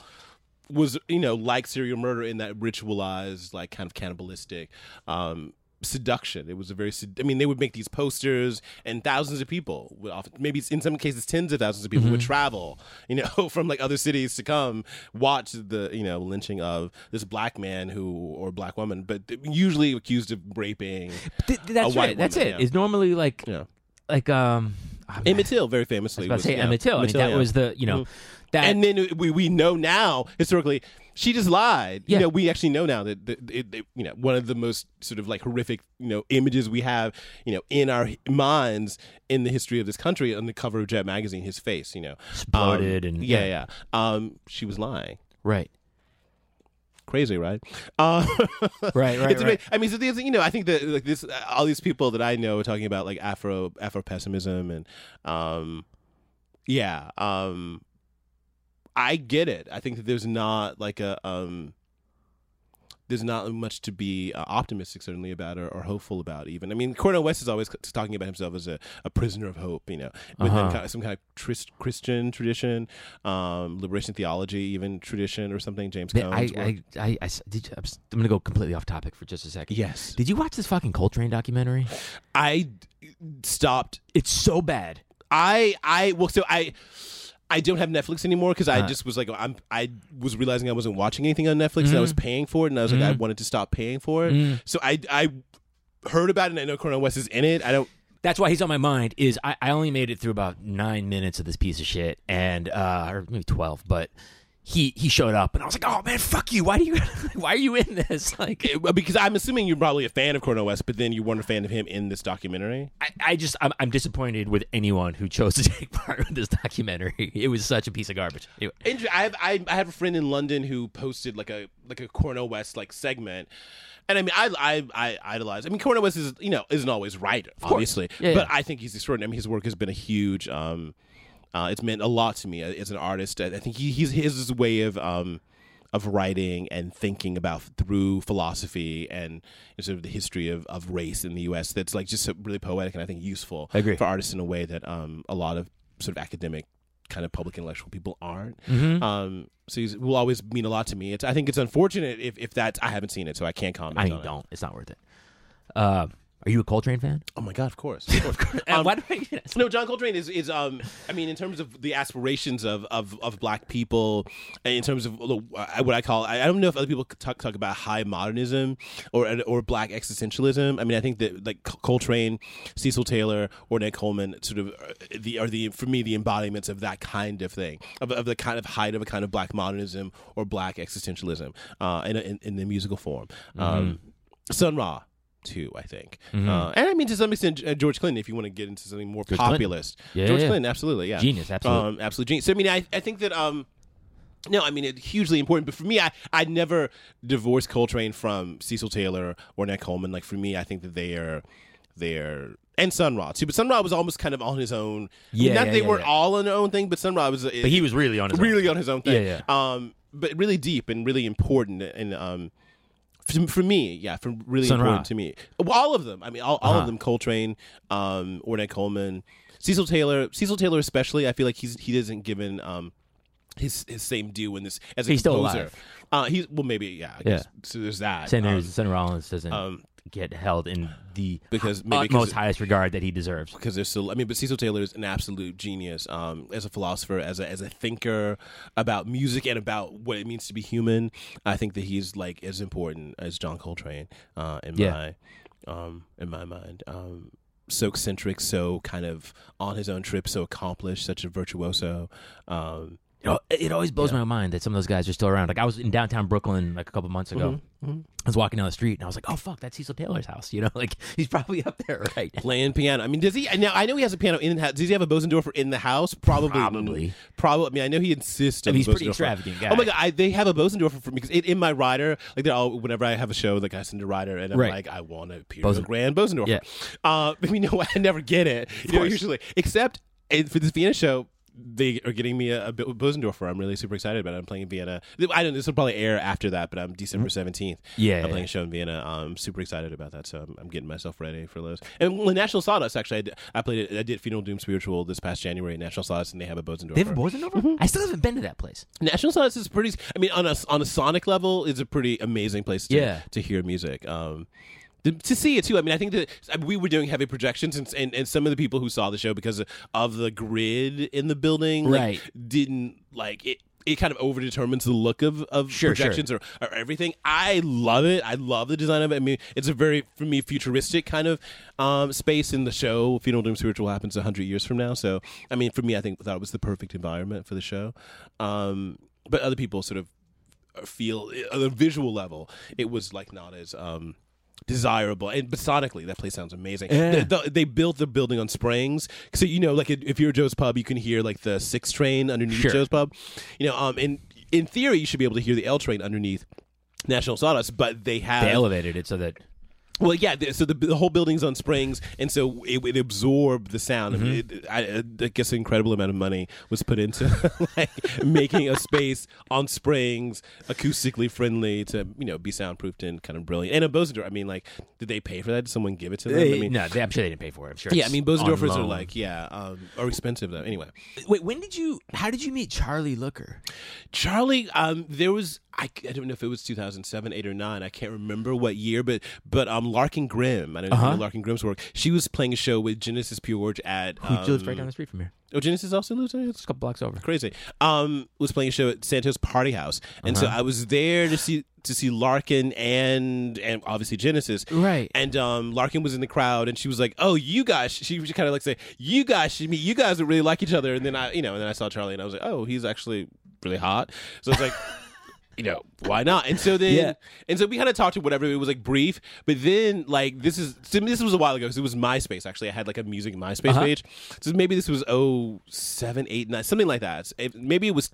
B: was you know like serial murder in that ritualized like kind of cannibalistic um seduction. It was a very. sed- I mean, they would make these posters, and thousands of people, would often, maybe in some cases tens of thousands of people, would travel, you know, from like other cities to come watch the you know lynching of this black man who or black woman, but usually accused of raping.
A: Th- that's right. That's it.
B: yeah.
A: It's normally like
B: Yeah,
A: like um. I
B: Emmett Till very famously.
A: was about to say
B: yeah,
A: Emmett Till. I mean, that
B: yeah.
A: was the you know
B: Mhm.
A: that
B: and then we, we know now historically she just lied.
A: Yeah.
B: You know, we actually know now that, that it, it- you know one of the most sort of like horrific you know images we have you know in our minds in the history of this country on the cover of Jet magazine, his face. You know,
A: Exploded
B: Um,
A: and-
B: yeah, yeah. Um, she was lying.
A: right.
B: Crazy, right? Uh,
A: Right, right,
B: it's
A: right.
B: I mean, so there's, you know, I think that like this, all these people that I know are talking about like Afro Afro pessimism and, um, yeah, um, I get it. I think that there's not like a um, there's not much to be uh, optimistic certainly about or, or hopeful about even. I mean, Cornel West is always c- talking about himself as a, a prisoner of hope, you know, within
A: Uh-huh.
B: kind of, some kind of tris- Christian tradition, um, liberation theology even tradition or something. James Cone's
A: I. I, I, I did, I'm I'm gonna go completely off topic for just a second.
B: yes,
A: Did you watch this fucking Coltrane documentary?
B: I d- stopped.
A: It's so bad.
B: I I well, so I. I don't have Netflix anymore because I
A: Uh.
B: just was like I'm I was realizing I wasn't watching anything on Netflix and I was paying for it and I was like I
A: Mm.
B: wanted to stop paying for it
A: Mm.
B: so I I heard about it and I know Cornel West is in it I don't
A: That's why he's on my mind. Is I, I only made it through about nine minutes of this piece of shit, and uh, or maybe twelve, but he he showed up, and I was like, oh man, fuck you. Why do you why are you in this? Like,
B: it- because I'm assuming you're probably a fan of Cornel West but then you weren't a fan of him in this documentary
A: I, I just I'm, I'm disappointed with anyone who chose to take part in this documentary. It was such a piece of garbage. Anyway.
B: I have I, I have a friend in London who posted like a like a Cornel West like segment, and I mean I I, I idolize. I mean Cornel West is you know isn't always right, obviously,
A: Yeah,
B: but
A: yeah.
B: I think he's extraordinary. I mean his work has been a huge. Um, uh, it's meant a lot to me as an artist. I think he, he's his way of um of writing and thinking about through philosophy and sort of the history of, of race in the U.S. That's like just really poetic and I think useful
A: I agree.
B: for artists in a way that um a lot of sort of academic kind of public intellectual people aren't.
A: Mhm.
B: Um, so he will always mean a lot to me. It's I think it's unfortunate if if that's I haven't seen it, so I can't comment.
A: I
B: on
A: don't. It's not worth it. Uh, are you a Coltrane fan?
B: Oh my god, of course. Of course. Um,
A: why do I?
B: no, John Coltrane is is um. I mean, in terms of the aspirations of of, of black people, in terms of uh, what I call, I I don't know if other people talk talk about high modernism or or black existentialism. I mean, I think that like Coltrane, Cecil Taylor, Ornette Coleman, sort of uh, the are the for me the embodiments of that kind of thing, of, of the kind of height of a kind of black modernism or black existentialism, uh, in, a- in in the musical form. Um, Sun Ra. Too, I think, uh, and I mean to some extent uh, George Clinton. If you want to get into something more
A: George Clinton.
B: populist,
A: Yeah,
B: George
A: yeah.
B: Clinton, absolutely, yeah,
A: Genius, absolutely.
B: um, absolute genius. So I mean, I, I think that um, no, I mean it's hugely important. But for me, I I never divorced Coltrane from Cecil Taylor Ornette Coleman. Like for me, I think that they are they're and Sun Ra too. But Sun Ra was almost kind of on his own. I mean,
A: Yeah,
B: not
A: yeah,
B: they
A: yeah,
B: weren't
A: yeah.
B: all on their own thing, but Sun Ra was.
A: but he was really on his own.
B: really on his own thing.
A: Yeah, Yeah,
B: Um, but really deep and really important and um. For, for me, yeah, for really
A: Sun Ra.
B: important to me. Well, all of them. I mean, all, all
A: Uh-huh.
B: of them. Coltrane, um, Ornette Coleman, Cecil Taylor. Cecil Taylor, especially. I feel like he's he doesn't given um his his same due in this as a
A: He's still
B: composer.
A: alive.
B: Uh, he's well, maybe yeah. I
A: Yeah.
B: guess. So there's that.
A: Senator,
B: Um,
A: Rollins doesn't
B: um,
A: get held in the
B: because maybe
A: utmost highest regard that he deserves.
B: because there's still I mean, but Cecil Taylor is an absolute genius um, as a philosopher, as a as a thinker about music and about what it means to be human. I think that he's like as important as John Coltrane uh, in
A: Yeah.
B: my um, in my mind. Um, so eccentric, so kind of on his own trip, so accomplished, such a virtuoso. Um,
A: You know, it always blows my mind that some of those guys are still around. Like I was in downtown Brooklyn like a couple months ago.
B: Mm-hmm.
A: I was walking down the street and I was like, "Oh fuck, that's Cecil Taylor's house." You know, like he's probably up there, right?
B: playing piano. I mean, does he? Now I know he has a piano in the house. Does he have a Bosendorfer in the house? Probably.
A: Probably.
B: Probably. I mean, I know he insists.
A: I mean, he's pretty extravagant guy.
B: Oh my god, I, they have a Bosendorfer for me because in my rider, like they're all. Whenever I have a show, like I send a rider, and I'm
A: Right.
B: like, I want a Imperial
A: Bosen-
B: Grand Bosendorfer.
A: Yeah.
B: Uh, but you know? I never get it. You know, usually, except for this Vienna show. They are getting me a, a Bosendorfer. I'm really super excited about it. I'm playing in Vienna. I don't. This will probably air after that, but I'm December 17th.
A: Yeah,
B: I'm
A: yeah.
B: playing a show in Vienna. I'm super excited about that, so I'm, I'm getting myself ready for those. And well, National Sawdust, actually, I did, I played it. I did Funeral Doom Spiritual this past January at National Sawdust, and they have a Bosendorfer.
A: They have a Bosendorfer?
B: Mm-hmm.
A: I still haven't been to that place.
B: National Sawdust is pretty. I mean, on a on a sonic level, it's a pretty amazing place to
A: Yeah.
B: to hear music. Um, to, see it too. I mean, I think that we were doing heavy projections, and, and and some of the people who saw the show because of the grid in the building, like,
A: Right.
B: didn't like it. It kind of overdetermines the look of, of
A: Sure, sure.
B: projections Or, or everything. I love it. I love the design of it. I mean, it's a very for me futuristic kind of um, space in the show. Funeral Doom Spiritual happens hundred years from now, so I mean, for me, I think that was the perfect environment for the show. Um, but other people sort of feel on a visual level it was like not as um desirable and but sonically that place sounds amazing
A: Yeah.
B: they, the- they built the building on springs so you know like if you're joe's pub you can hear like the six train underneath
A: Sure.
B: joe's pub you know um in in theory you should be able to hear the l train underneath national sawdust but they have
A: They elevated it so that
B: well, yeah. So the, the whole building's on springs, and so it, it absorbed the sound. I,
A: Mm-hmm.
B: it, I, I guess an incredible amount of money was put into like making a space on springs, acoustically friendly to you know be soundproofed and kind of brilliant. And a Bosendorf, I mean, like, did they pay for that? Did someone give it to them? I mean,
A: no, they, I'm sure they didn't pay for it. I'm sure.
B: yeah. I mean, Bosendorfers are like, yeah, um, are expensive though. Anyway,
A: Wait, when did you? How did you meet Charlie Looker?
B: Charlie, um, there was I, I don't know if it was 2007, eight or nine. I can't remember what year, but but um, Larkin Grimm. I don't know if you know
A: Uh-huh.
B: Larkin Grimm's work. She was playing a show with Genesis P-Orridge at.
A: Who
B: Um,
A: lives right down the street from here?
B: Oh, Genesis also lives there. It's
A: It's a couple blocks over.
B: crazy. Um, was playing a show at Santos Party House, and
A: Uh-huh.
B: so I was there to see to see Larkin and and obviously Genesis.
A: Right.
B: And um, Larkin was in the crowd, and she was like, "Oh, you guys." She was kind of like say, "You guys should meet. You guys would really like each other." And then I, you know, and then I saw Charlie, and I was like, "Oh, he's actually really hot." So it's like. You know why not? And so then,
A: Yeah.
B: and so we kind of talked to whatever. It was like brief, but then like this is so this was a while ago. So it was MySpace actually. I had like a music MySpace
A: Uh-huh.
B: page. So maybe this was oh seven, eight, nine, something like that. It- maybe it was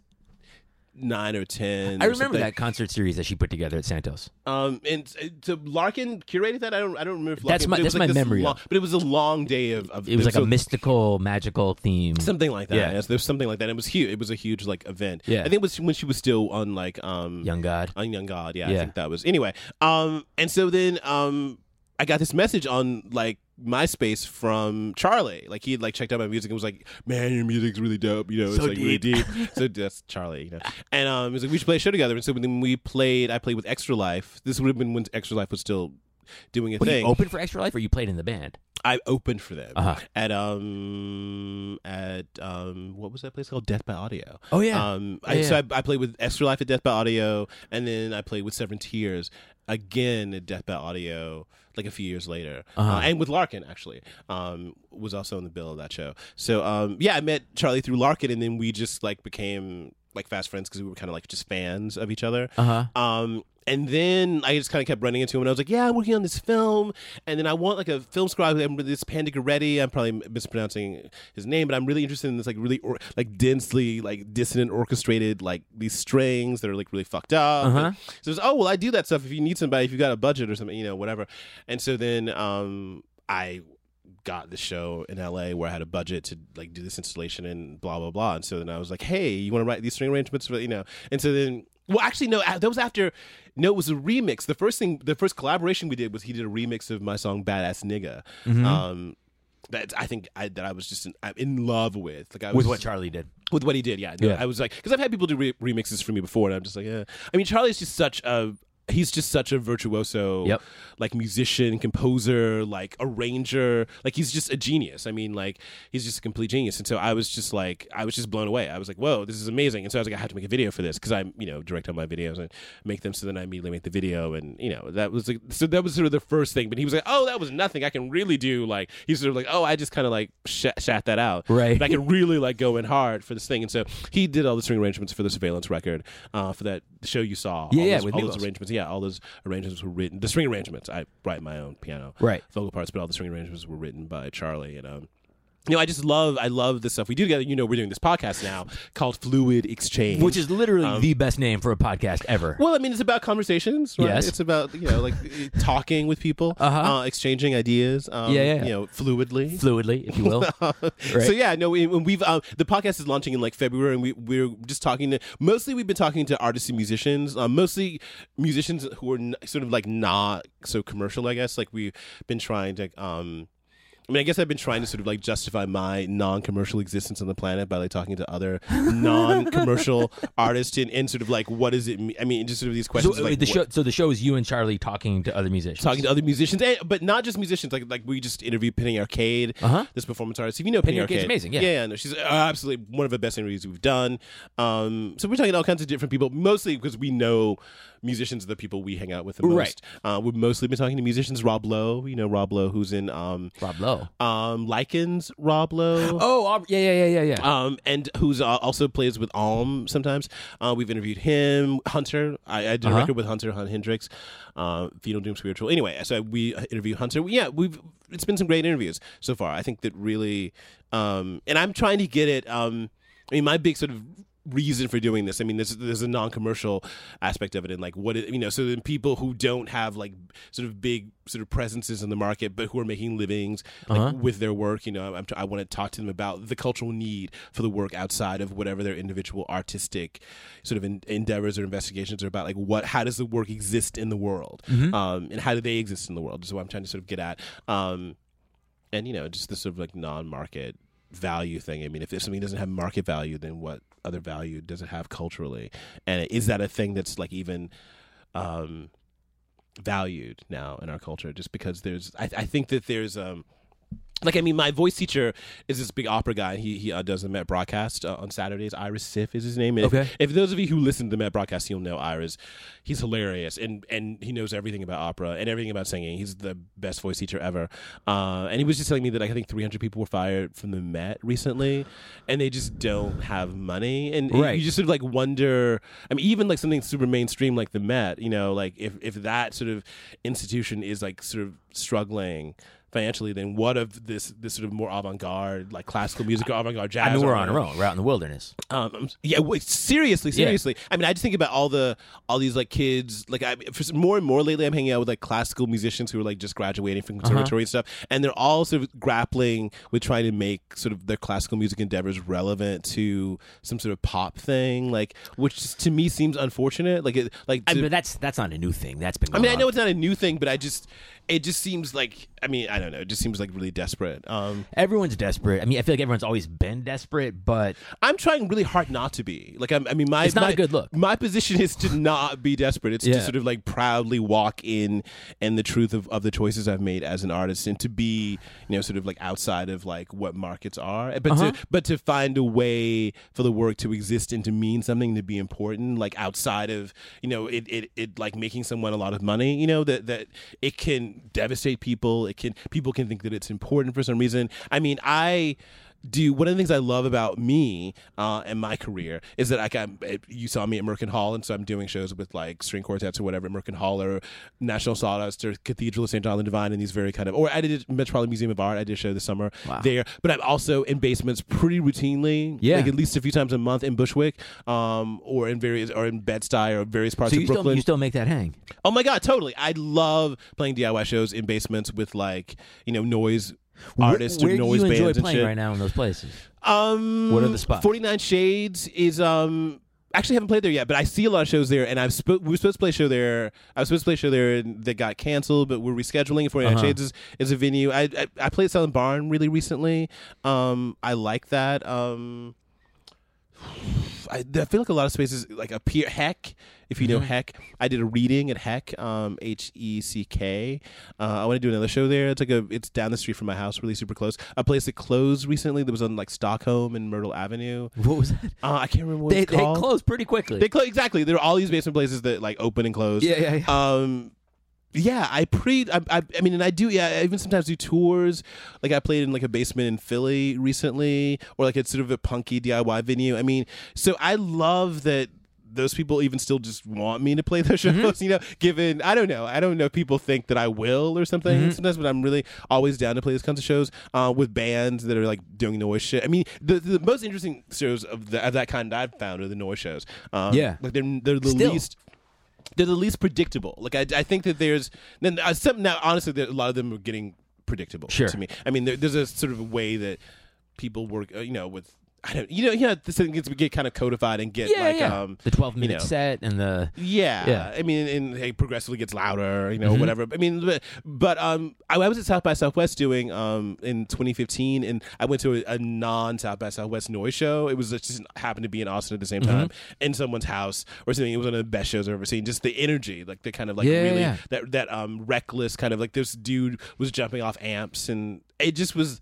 B: nine or ten.
A: I
B: or
A: remember
B: something.
A: that concert series that she put together at Santos.
B: Um, and uh, so Larkin curated that. I don't. I don't remember. If
A: That's
B: Larkin,
A: my-
B: it was
A: that's
B: like
A: my memory
B: Long, but it was a long day of. of
A: It was like
B: so-
A: a mystical, magical theme.
B: something like that.
A: Yeah.
B: Yes, there was something like that. It was huge. It was a huge like event.
A: Yeah.
B: I think it was when she was still on like um
A: Young God.
B: on Young God. Yeah, I
A: Yeah.
B: think that was anyway. Um, and so then um, I got this message on like MySpace from Charlie. Like he had like checked out my music and was like, "Man, your music's really dope. You know, it's
A: So
B: like really
A: deep."
B: deep." so that's Charlie. You know, and um, he was like, "We should play a show together." And so then we played. I played with Extra Life. This would have been when Extra Life was still doing a
A: Were
B: thing.
A: you open for Extra Life, or you played in the band?
B: I opened for them
A: Uh-huh.
B: at um at um what was that place called Death by Audio.
A: Oh, yeah.
B: Um, I,
A: Yeah,
B: so. I, I played with Extra Life at Death by Audio, and then I played with Seaven Teares again at Death by Audio, like a few years later,
A: Uh-huh.
B: uh, and with Larkin actually um was also in the bill of that show. So um yeah, I met Charlie through Larkin, and then we just like became like fast friends because we were kind of like just fans of each other.
A: Uh huh.
B: Um, and then I just kind of kept running into him, and I was like, "Yeah, I'm working on this film, and then I want like a film scribe. I'm with this Pandigaretti. I'm probably mispronouncing his name, but I'm really interested in this like really or, like densely like dissonant orchestrated like these strings that are like really fucked up.
A: Uh-huh.
B: So it's oh well, I do that stuff if you need somebody, if you got a budget or something, you know, whatever. And so then um, I got the show in LA where I had a budget to like do this installation and blah blah blah. And so then I was like, "Hey, you want to write these string arrangements for you know?" And so then, well, actually, no, that was after. No, it was a remix. The first thing, the first collaboration we did was he did a remix of my song "Badass Nigga."
A: Mm-hmm.
B: Um, that I think I, that I was just in, I'm in love with. Like I was
A: With what Charlie did.
B: with what he did. Yeah, no,
A: Yeah.
B: I was like, because I've had people do re- remixes for me before, and I'm just like, yeah. I mean, Charlie's just such a. He's just such a virtuoso,
A: Yep.
B: like musician, composer, like arranger. Like he's just a genius. I mean, like he's just a complete genius. And so I was just like, I was just blown away. I was like, whoa, this is amazing. And so I was like, I have to make a video for this because I'm, you know, direct on my videos and make them. So then I immediately make the video, and you know, that was like, so that was sort of the first thing. But he was like, oh, that was nothing. I can really do like. He's sort of like, oh, I just kind of like sh- shat that out.
A: Right.
B: But I can really like go in hard for this thing. And so he did all the string arrangements for the surveillance record, uh, for that show you saw.
A: Yeah,
B: all
A: yeah,
B: those,
A: with
B: all those arrangements. Yeah, all those arrangements were written. The string arrangements. I write my own piano,
A: Right.
B: vocal parts, but all the string arrangements were written by Charlie. And um, you know, I just love, I love the stuff we do together. You know, we're doing this podcast now called Fluid Exchange,
A: Which is literally the best name for a podcast ever.
B: well, I mean, it's about conversations, right?
A: Yes.
B: It's about you know, like talking with people,
A: Uh-huh.
B: uh, exchanging ideas, um,
A: Yeah, yeah, yeah.
B: you know, fluidly.
A: Fluidly, if you will.
B: So yeah, no, we, when we've um, the podcast is launching in like February, and we we're just talking to mostly we've been talking to artists and musicians, um, mostly musicians who are n- sort of like not so commercial, I guess. Like we've been trying to um. I mean, I guess I've been trying to sort of like justify my non-commercial existence on the planet by like talking to other non-commercial artists and, and sort of like what does it mean? I mean, just sort of these
A: So,
B: questions.
A: uh,
B: like,
A: the show, so the show is you and Charlie talking to other musicians.
B: talking to other musicians, and, but not just musicians. Like like we just interviewed Penny Arcade,
A: Uh-huh.
B: this performance artist. If you know Penny,
A: Penny Arcade's
B: Arcade,
A: amazing, yeah.
B: yeah, no, she's uh, absolutely one of the best interviews we've done. Um, so we're talking to all kinds of different people, mostly because we know musicians are the people we hang out with the most.
A: Right.
B: Uh, we've mostly been talking to musicians. Rob Lowe, you know Rob Lowe, who's in um,
A: Rob Lowe.
B: um, Lichens. Rob Lowe.
A: Oh, yeah, yeah, yeah, yeah, yeah.
B: Um, and who's uh, also plays with Om sometimes. Uh, we've interviewed him, Hunter. I, I did a
A: Uh-huh.
B: record with Hunter, Hunt-Hendrix, uh, Fetal Doom Spiritual. Anyway, so we interview Hunter. Yeah, we've it's been some great interviews so far. I think that really, um, and I'm trying to get it. Um, I mean, my big sort of reason for doing this. I mean, there's there's a non-commercial aspect of it, and like what it, you know. So then people who don't have like sort of big sort of presences in the market, but who are making livings like,
A: Uh-huh.
B: with their work, you know, I'm, I want to talk to them about the cultural need for the work outside of whatever their individual artistic sort of en- endeavors or investigations are about. Like, what, how does the work exist in the world, um, and how do they exist in the world? Is what I'm trying to sort of get at. Um, and you know, just this sort of like non-market value thing. I mean, if something doesn't have market value, then what other value does it have culturally? And is that a thing that's like even um, valued now in our culture? Just because there's, I, I think that there's. Um, like I mean, my voice teacher is this big opera guy. He he uh, does the Met broadcast uh, on Saturdays. Ira Siff is his name. And if-
A: Okay.
B: If, those of you who listen to the Met broadcast, you'll know Iris. He's hilarious and and he knows everything about opera and everything about singing. He's the best voice teacher ever. Uh, and he was just telling me that like, I think 300 people were fired from the Met recently, and they just don't have money. And
A: Right.
B: you just sort of like wonder. I mean, even like something super mainstream like the Met. You know, like if if that sort of institution is like sort of struggling financially, then what of this this sort of more avant garde, like classical music or avant garde jazz?
A: I mean, we're on our own. We're out in the wilderness.
B: Um, yeah, wait, seriously,
A: Yeah.
B: seriously. I mean, I just think about all the all these like kids. Like, I for more and more lately, I'm hanging out with like classical musicians who are like just graduating from
A: Uh-huh.
B: conservatory and stuff, and they're all sort of grappling with trying to make sort of their classical music endeavors relevant to some sort of pop thing, like which to me seems unfortunate. Like, it, like
A: I mean, that's that's not a new thing. That's been.
B: I mean, I know it's not a new thing, but I just it just seems like I mean, I don't know, it just seems like really desperate. Um,
A: everyone's desperate. I mean, I feel like everyone's always been desperate, but
B: I'm trying really hard not to be. Like I'm, I mean, my
A: It's not
B: my,
A: a good look.
B: My position is to not be desperate. It's
A: Yeah.
B: to sort of like proudly walk in and the truth of, of the choices I've made as an artist, and to be you know sort of like outside of like what markets are, but
A: Uh-huh.
B: to but to find a way for the work to exist and to mean something to be important, like outside of you know it it, it like making someone a lot of money. You know that that it can devastate people. It can people can think that it's important for some reason. I mean, I do one of the things I love about me uh, and my career is that I got you saw me at Merkin Hall, and so I'm doing shows with like string quartets or whatever at Merkin Hall or National Sawdust or Cathedral of St. John the Divine and these very kind of or I did Metropolitan Museum of Art. I did a show this summer
A: Wow.
B: there, but I'm also in basements pretty routinely,
A: Yeah.
B: like at least a few times a month in Bushwick, um, or in various or in Bed Stuy or various parts
A: so
B: of
A: you still
B: Brooklyn.
A: you still make that hang.
B: oh my god, totally! I love playing DIY shows in basements with like you know noise artists
A: Where
B: or
A: do
B: noise
A: you enjoy
B: bands
A: playing right now in those places?
B: Um,
A: What are the spots?
B: Forty Nine Shades is um. Actually, haven't played there yet, but I see a lot of shows there, and I've sp- we were supposed to play a show there. I was supposed to play a show there that got canceled, but we're rescheduling. Forty Nine
A: Uh-huh.
B: Shades is, is a venue. I, I I played Silent Barn really recently. Um, I like that. Um, I, I feel like a lot of spaces like appear Heck. If you know
A: Mm-hmm.
B: Heck, I did a reading at Heck, um, H E C K. Uh, I want to do another show there. It's like a, it's down the street from my house, really super close. A place that closed recently that was on like Stockholm and Myrtle Avenue.
A: What was that?
B: Uh, I can't remember what
A: They, they closed pretty quickly.
B: They closed exactly. There are all these basement places that like open and close.
A: yeah, yeah, yeah.
B: Um, yeah, I pre. I, I, I mean, and I do. Yeah, I even sometimes do tours. Like I played in like a basement in Philly recently, or like it's sort of a punky DIY venue. I mean, so I love that those people even still just want me to play those shows.
A: Mm-hmm.
B: You know, given I don't know, I don't know. if People think that I will or something
A: Mm-hmm.
B: sometimes, but I'm really always down to play these kinds of shows uh, with bands that are like doing noise shit. I mean, the, the most interesting shows of, the, of that kind I've found are the noise shows. Um,
A: Yeah.
B: like they're they're the
A: Still.
B: least they're the least predictable. Like I, I think that there's then uh, some now honestly a lot of them are getting predictable
A: Sure.
B: to me. I mean there, there's a sort of a way that people work, uh, you know, with I don't, you know, yeah, this thing gets we get kind of codified and get
A: Yeah,
B: like,
A: yeah.
B: um,
A: the 12 minute
B: know.
A: set and the
B: yeah,
A: Yeah.
B: I mean, and it progressively gets louder, you know,
A: Mhm.
B: whatever. I mean, but, but um, I, I was at South by Southwest doing um in 2015, and I went to a, a non South by Southwest noise show. It was just happened to be in Austin at the
A: Mm-hmm.
B: same time in someone's house or something. It was one of the best shows I've ever seen. Just the energy, like the kind of like
A: Yeah,
B: really
A: yeah.
B: that that um reckless kind of like this dude was jumping off amps, and it just was.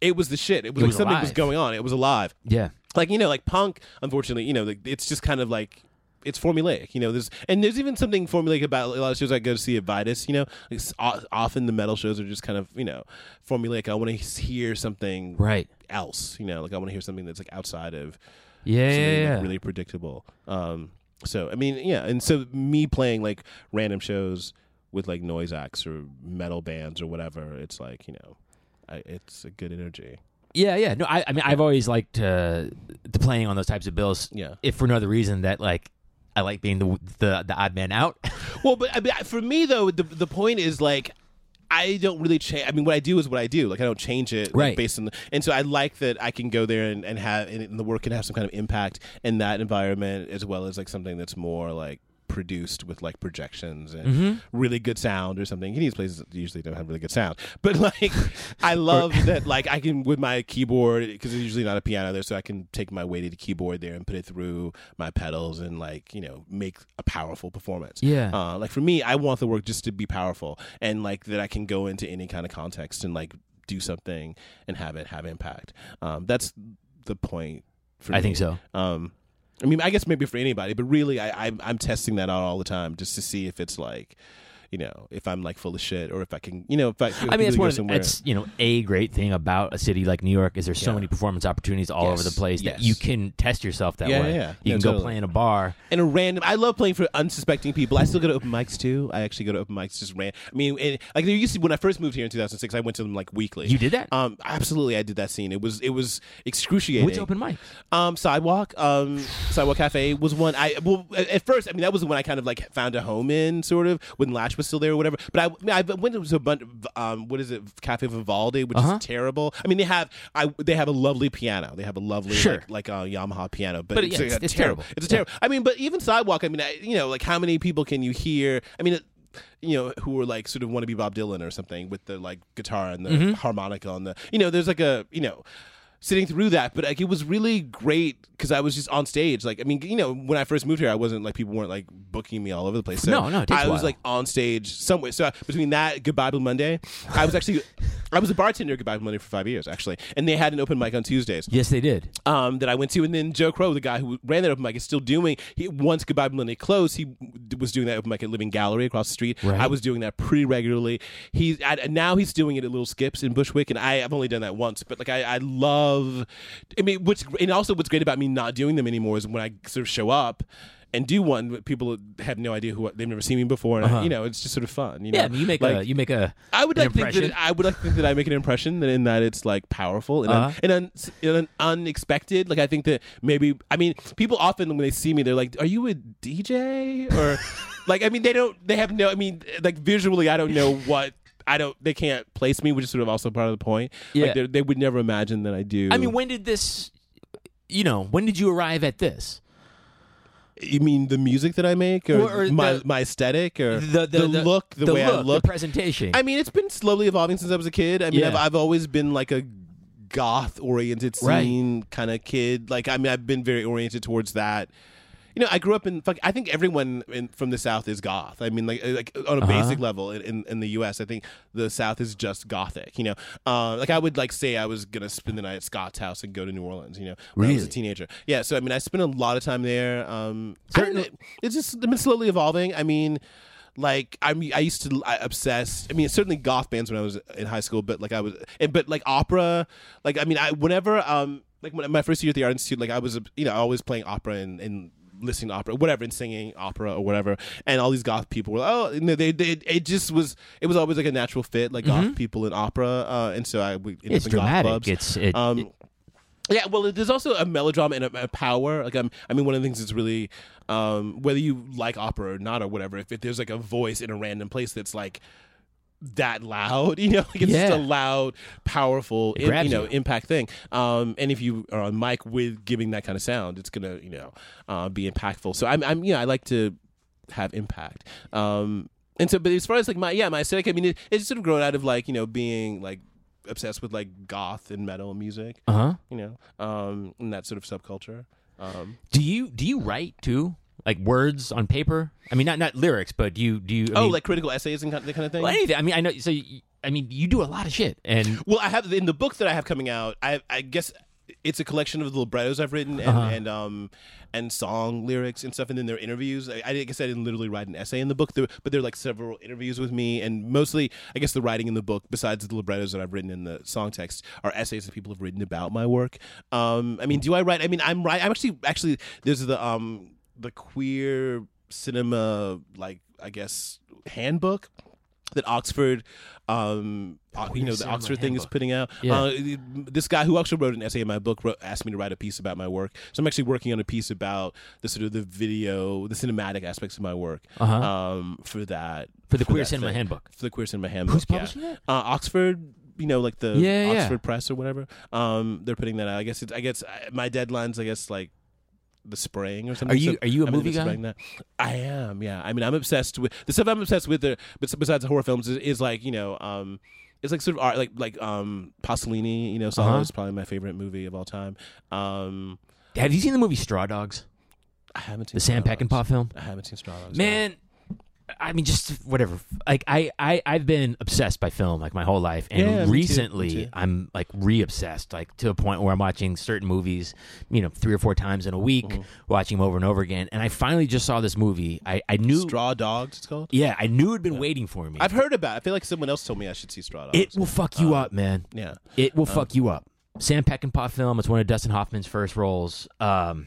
B: It was the shit. It was
A: It
B: like
A: was
B: something was
A: alive.
B: going on. It was alive
A: yeah.
B: like you know like punk unfortunately you know like, it's just kind of like it's formulaic you know there's and there's even something formulaic about a lot of shows i go to see at vitus you know like, s- o- often the metal shows are just kind of you know formulaic i want to hear something
A: Right.
B: else you know like i want to hear something that's like outside of
A: Yeah,
B: something
A: yeah,
B: like,
A: yeah.
B: really predictable um so i mean yeah and so me playing like random shows with like noise acts or metal bands or whatever it's like you know I, it's a good energy
A: Yeah, yeah. No, I, I mean, I've always liked uh, to playing on those types of bills.
B: Yeah.
A: If for no other reason that like I like being the the, the odd man out.
B: Well, but I mean, for me though, the the point is like. I don't really change. I mean, what I do is what I do. Like, I don't change it, like,
A: Right.
B: Based on, the, and so I like that I can go there and, and have, and the work can have some kind of impact in that environment, as well as like something that's more like produced with like projections and
A: Mm-hmm.
B: really good sound or something. These places that usually don't have really good sound, but like I love that like I can with my keyboard because there's usually not a piano there, so I can take my weighted keyboard there and put it through my pedals and like you know make a powerful performance.
A: Yeah.
B: Uh, like for me, I want the work just to be powerful and like that I can go into any kind of context and like do something and have it have impact. Um, that's the point. For
A: I
B: me.
A: think so.
B: Um, I mean, I guess maybe for anybody, but really, I, I'm I'm testing that out all the time just to see if it's like, you know, if I'm like full of shit or if I can, you know, if I. If
A: I mean, it's one.
B: Somewhere.
A: it's you know a great thing about a city like New York is there's so
B: Yeah.
A: many performance opportunities all over the place that
B: yes.
A: you can test yourself that
B: Yeah,
A: way.
B: yeah, yeah.
A: You
B: Yeah,
A: can go
B: totally.
A: play in a bar.
B: and a random. I love playing for unsuspecting people. I still go to open mics too. I actually go to open mics just ran. I mean, like there used to when I first moved here in 2006, I went to them like weekly.
A: You did that?
B: Um, absolutely, I did that scene. It was it was excruciating.
A: Which open mic?
B: Um, sidewalk. Um, sidewalk cafe was one. I well at at first. I mean, that was the one I kind of like found a home in, sort of when Lach was still there or whatever. But I, I, mean, I went to a bunch. Of, um, what is it? Cafe Vivaldi, which
A: Uh-huh.
B: is terrible. I mean, they have. I they have a lovely piano. They have a lovely
A: Sure.
B: like, like a Yamaha piano, but,
A: But,
B: it's,
A: yeah,
B: a
A: it's- it's
B: terrible.
A: terrible.
B: It's a terrible. I mean, but even sidewalk. I mean, I, you know, like how many people can you hear? I mean. It, you know, who were like sort of want to be Bob Dylan or something with the like guitar and the
A: Mm-hmm.
B: harmonica on the, you know, there's like a, you know, sitting through that, but like it was really great because I was just on stage. Like, I mean, you know, when I first moved here, I wasn't like people weren't like booking me all over the place. So
A: No, no, it takes
B: I
A: a
B: was
A: while.
B: like on stage somewhere. So between that, Goodbye Blue Monday, I was actually, I was a bartender at Goodbye Blue Monday for five years actually, and they had an open mic on Tuesdays
A: Yes, they did.
B: um, that I went to, and then Joe Crow, the guy who ran that open mic, is still doing. He once Goodbye Blue Monday closed, he w- was doing that open mic at Living Gallery across the street.
A: Right.
B: I was doing that pretty regularly. He's now he's doing it at Little Skips in Bushwick, and I have only done that once. But like I, I love, I mean, what's and also what's great about me not doing them anymore is when I sort of show up. And do one, people have no idea who they've never seen me before, and
A: Uh-huh.
B: you know it's just sort of fun. You know?
A: Yeah, I mean, you make
B: Like,
A: a you make a.
B: I would like think that I would like to think that I make an impression that in that it's like powerful and,
A: Uh-huh.
B: and, un- and un- unexpected. Like I think that maybe I mean people often when they see me they're like, "Are you a DJ?" or like I mean they don't they have no I mean like visually I don't know what. I don't. They can't place me, which is sort of also part of the point.
A: Yeah.
B: Like they- they would never imagine that I do.
A: I mean, when did this? You know, when did you arrive at this?
B: you mean the music that I make, or,
A: Or- or
B: my
A: the-
B: my aesthetic, or
A: The the, the
B: look, the, way I
A: look,
B: look,
A: the presentation.
B: I mean, it's been slowly evolving since I was a kid. I mean,
A: Yeah.
B: I've, I've always been like a goth oriented
A: Right.
B: scene kind of kid. Like, I mean, I've been very oriented towards that. You know, I grew up in. Fuck, I think everyone in, from the South is goth. I mean, like, like on a
A: Uh-huh.
B: basic level in, in, in the U.S., I think the South is just gothic. You know, uh, like I would like say I was gonna spend the night at Scott's house and go to New Orleans. You know, when I was a teenager. Yeah, so I mean, I spent a lot of time there. Um, certainly,
A: Certain-
B: it's just been slowly evolving. I mean, like I'm, I used to I obsess. I mean, certainly goth bands when I was in high school, but like I was, and, but like opera. Like I mean, I whenever um like when my first year at the art institute, like I was you know always playing opera and. and listening to opera whatever and singing opera or whatever and all these goth people were like, oh you know, they, they it just was it was always like a natural fit like goth people in opera uh and so i
A: Mm-hmm. it's
B: up in goth
A: dramatic.
B: clubs.
A: It's it,
B: Um,
A: it-
B: yeah, well, there's also a melodrama and a, a power. Like, um, I mean, one of the things that's really, um, whether you like opera or not or whatever, if, if there's like a voice in a random place that's like that loud. You know, like it's
A: Yeah.
B: just a loud, powerful,
A: grabs
B: you know,
A: you.
B: impact thing. Um, and if you are on mic with giving that kind of sound, it's gonna, you know, uh, be impactful. So I'm, I'm, yeah, I like to have impact. Um, and so, but as far as like my, yeah, my aesthetic, I mean, it, it's sort of grown out of like, you know, being like obsessed with like goth and metal music,
A: Uh huh.
B: you know, um, and that sort of subculture. Um,
A: Do you do you write too? Like words on paper? I mean, not not lyrics, but do you do you? I
B: oh,
A: mean,
B: like critical essays and kind- that kind of thing.
A: well, anything. I mean, I know. So, you, I mean, you do a lot of shit, and
B: Well, I have in the book that I have coming out. I I guess it's a collection of the librettos I've written and,
A: Uh-huh.
B: and um and song lyrics and stuff, and then there are interviews. I, I guess I didn't literally write an essay in the book, there, but there are like several interviews with me, and mostly I guess the writing in the book, besides the librettos that I've written in the song text, are essays that people have written about my work. Um, I mean, do I write? I mean, I'm right. I'm actually actually there's the um the queer cinema like I guess handbook that Oxford, um, uh, you know, the Oxford thing is putting out.
A: Yeah.
B: Uh, this guy who actually wrote an essay in my book wrote, asked me to write a piece about my work. So I'm actually working on a piece about the sort of the video, the cinematic aspects of my work.
A: Uh-huh.
B: Um, for that,
A: for the Queer
B: that
A: Cinema
B: thing.
A: Handbook.
B: for the queer cinema handbook.
A: Who's
B: yeah.
A: publishing that?
B: Uh, Oxford. You know, like the
A: Yeah, yeah.
B: Oxford Press or whatever. Um, they're putting that out. I guess it's. I guess my deadline's. I guess like the spring or something.
A: Are you-
B: So
A: are you a
B: I'm
A: movie guy?
B: That. I am. Yeah. I mean, I'm obsessed with the stuff. I'm obsessed with. The but besides horror films is, is like you know. Um, it's like sort of art, like like um Pasolini. You know,
A: Uh-huh.
B: is probably my favorite movie of all time. Um,
A: Have you seen the movie Straw Dogs?
B: I haven't seen
A: The Sam
B: Straw Dogs.
A: Peckinpah film?
B: I haven't seen Straw Dogs. no.
A: I mean, just whatever. Like I, I, I've been obsessed by film like my whole life, and
B: Yeah, me too,
A: recently
B: me too.
A: I'm like re-obsessed, like to a point where I'm watching certain movies, you know, three or four times in a week,
B: Mm-hmm.
A: watching them over and over again. And I finally just saw this movie. I, I knew,
B: Straw Dogs. It's called.
A: yeah, I knew it'd been waiting for me.
B: I've heard about. it. I feel like someone else told me I should see Straw Dogs.
A: it will fuck you up, man.
B: yeah.
A: It will fuck you up. Sam Peckinpah film. It's one of Dustin Hoffman's first roles. Um,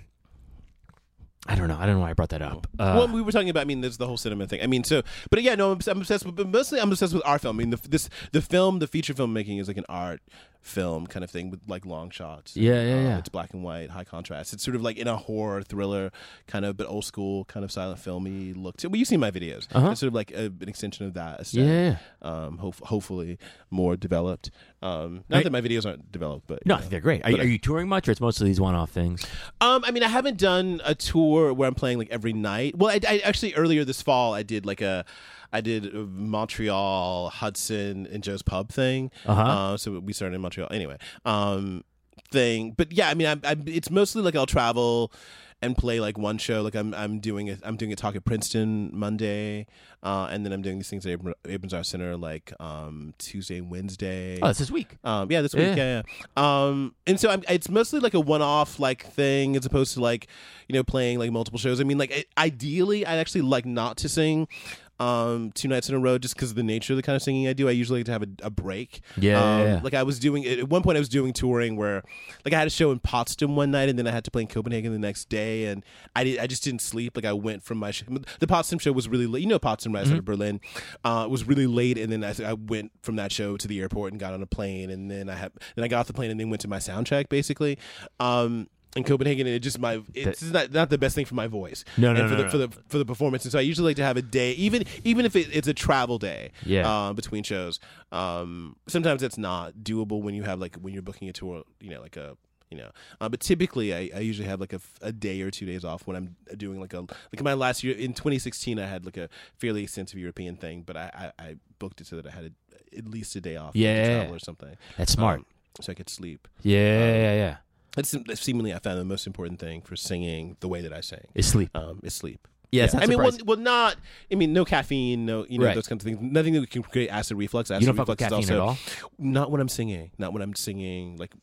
A: I don't know. I don't know why I brought that up. Uh,
B: well, we were talking about. I mean, there's the whole cinema thing. I mean, so, but yeah, no, I'm, I'm obsessed with. But mostly, I'm obsessed with art film. I mean, the, this the film, the feature film making is like an art film kind of thing with like long shots.
A: Yeah, yeah,
B: Um,
A: yeah.
B: It's black and white, high contrast. It's sort of like in a horror thriller kind of, but old school kind of silent filmy look. To, well, you've seen my videos.
A: Uh-huh.
B: It's sort of like a, an extension of that. aesthetic.
A: yeah.
B: Um, hope, hopefully more developed. Um, not that my videos aren't developed, but
A: No,
B: you
A: I think they're great. Are, are you touring much, or it's mostly these one-off things?
B: Um, I mean, I haven't done a tour where I'm playing like every night. Well, I, I actually earlier this fall I did like a, I did Montreal, Hudson, and Joe's Pub thing.
A: Uh-huh.
B: Uh, so we started in Montreal anyway. Um, thing, but yeah, I mean, I, I, it's mostly like I'll travel and play like one show. Like I'm, I'm doing a, I'm doing a talk at Princeton Monday, uh, and then I'm doing these things at Abrons Art Center like um, Tuesday and Wednesday.
A: Oh, that's this week.
B: Um, yeah, this week,
A: Yeah.
B: yeah, yeah. Um, and so I'm, it's mostly like a one-off like thing as opposed to like, you know, playing like multiple shows. I mean, like i ideally, I'd actually like not to sing um two nights in a row just because of the nature of the kind of singing I do. I usually like to have a, a break.
A: Yeah,
B: um,
A: yeah, yeah.
B: Like I was doing at one point, I was doing touring where, like, I had a show in Potsdam one night, and then I had to play in Copenhagen the next day, and I did, I just didn't sleep. Like I went from my sh- the Potsdam show was really late. You know Potsdam, right?
A: Mm-hmm.
B: Out of Berlin. Uh, it was really late, and then I, I went from that show to the airport and got on a plane, and then I had then I got off the plane and then went to my sound check basically. Um, in Copenhagen, and it just my it's not not the best thing for my voice.
A: No, no,
B: and for
A: no,
B: the
A: no.
B: for the for the performance. And so I usually like to have a day, even even if it, it's a travel day,
A: Yeah.
B: uh, between shows. Um, sometimes that's not doable when you have like when you're booking a tour, you know, like a you know. Uh, but typically, I, I usually have like a, a day or two days off when I'm doing like a like my last year in 2016, I had like a fairly extensive European thing, but I I, I booked it so that I had a, at least a day off,
A: Yeah.
B: to travel or something.
A: That's smart.
B: Um, so I could sleep.
A: yeah, yeah, yeah.
B: That's, that's seemingly I found the most important thing for singing the way that I sing.
A: Is sleep.
B: Um, is sleep.
A: Yeah, it's
B: I mean, well, well, not. I mean, no caffeine, no, you know,
A: Right.
B: those kinds of things. Nothing that can create acid reflux. Acid
A: you don't fuck with
B: reflux
A: caffeine
B: also,
A: at all.
B: Not when I'm singing. Not when I'm singing. Like,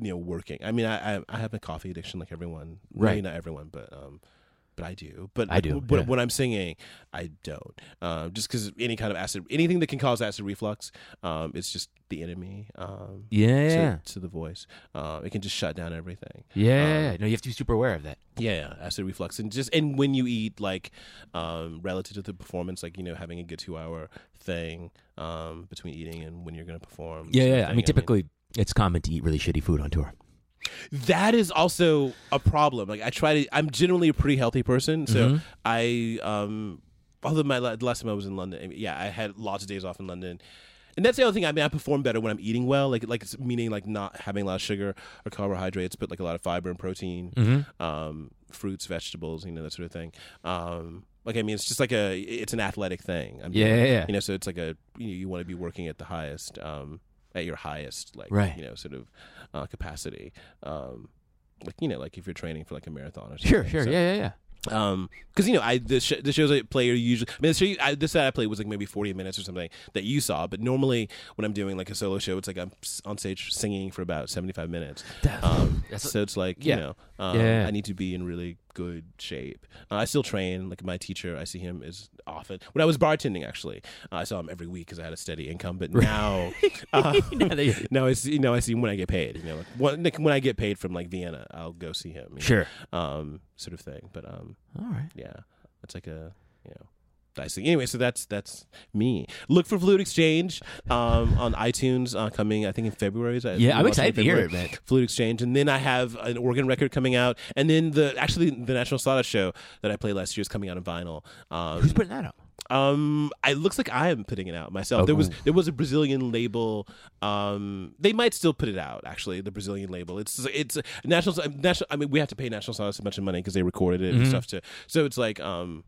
B: you know, working. I mean, I I, I have a coffee addiction, like everyone.
A: Right.
B: Maybe not everyone, but um, but I do. But
A: I do,
B: But
A: yeah.
B: when I'm singing, I don't. Um, just because any kind of acid, anything that can cause acid reflux, um, it's just the enemy. Um,
A: Yeah,
B: to, to the voice. Um, it can just shut down everything.
A: yeah.
B: Um.
A: No, you have to be super aware of that.
B: Yeah, yeah, acid reflux, and just and when you eat, like, um, relative to the performance, like you know, having a good two hour thing um, between eating and when you're going to perform.
A: Yeah, yeah. I mean, typically, it's common to eat really shitty food on tour.
B: That is also a problem. Like, I try to. I'm generally a pretty healthy person, so
A: Mhm.
B: I um. although my the last time I was in London, yeah, I had lots of days off in London. And that's the other thing. I mean, I perform better when I'm eating well, like like it's meaning like not having a lot of sugar or carbohydrates, but like a lot of fiber and protein,
A: Mm-hmm.
B: um, fruits, vegetables, you know, that sort of thing. Um, like I mean, it's just like a it's an athletic thing. I mean,
A: Yeah, yeah, yeah.
B: You know, so it's like a you know, you want to be working at the highest, um, at your highest, like
A: Right.
B: you know, sort of uh, capacity. Um, like you know, like if you're training for like a marathon or something.
A: Sure, sure.
B: So-
A: Yeah, yeah, yeah.
B: um because you know i the, sh- the shows i play are usually i mean the show you- I, this that i played was like maybe 40 minutes or something that you saw but normally when i'm doing like a solo show it's like i'm on stage singing for about 75 minutes um so it's like
A: yeah.
B: you know um,
A: Yeah.
B: i need to be in really good shape uh, i still train like my teacher i see him as often when i was bartending actually uh, i saw him every week because i had a steady income but now uh,
A: Now that you-
B: now I see, know, I see him when I get paid. You know, like, when, like, when I get paid from like Vienna, I'll go see him.
A: Sure.
B: um, sort of thing. But um,
A: All right.
B: yeah, it's like a you know dicey. Anyway, so that's that's me. Look for Flute Exchange um, on iTunes uh, coming. I think in February. Is that
A: Yeah, I'm excited to hear it, man.
B: Flute Exchange, and then I have an organ record coming out, and then the actually the National Sawdust show that I played last year is coming out on vinyl. Um,
A: Who's putting that out?
B: um, it looks like I am putting it out myself.
A: Oh,
B: there was there was a Brazilian label. Um, they might still put it out. Actually, the Brazilian label. It's it's national. National. I mean, we have to pay National Sawdust a bunch of money because they recorded it
A: Mhm.
B: and stuff too. So it's like um,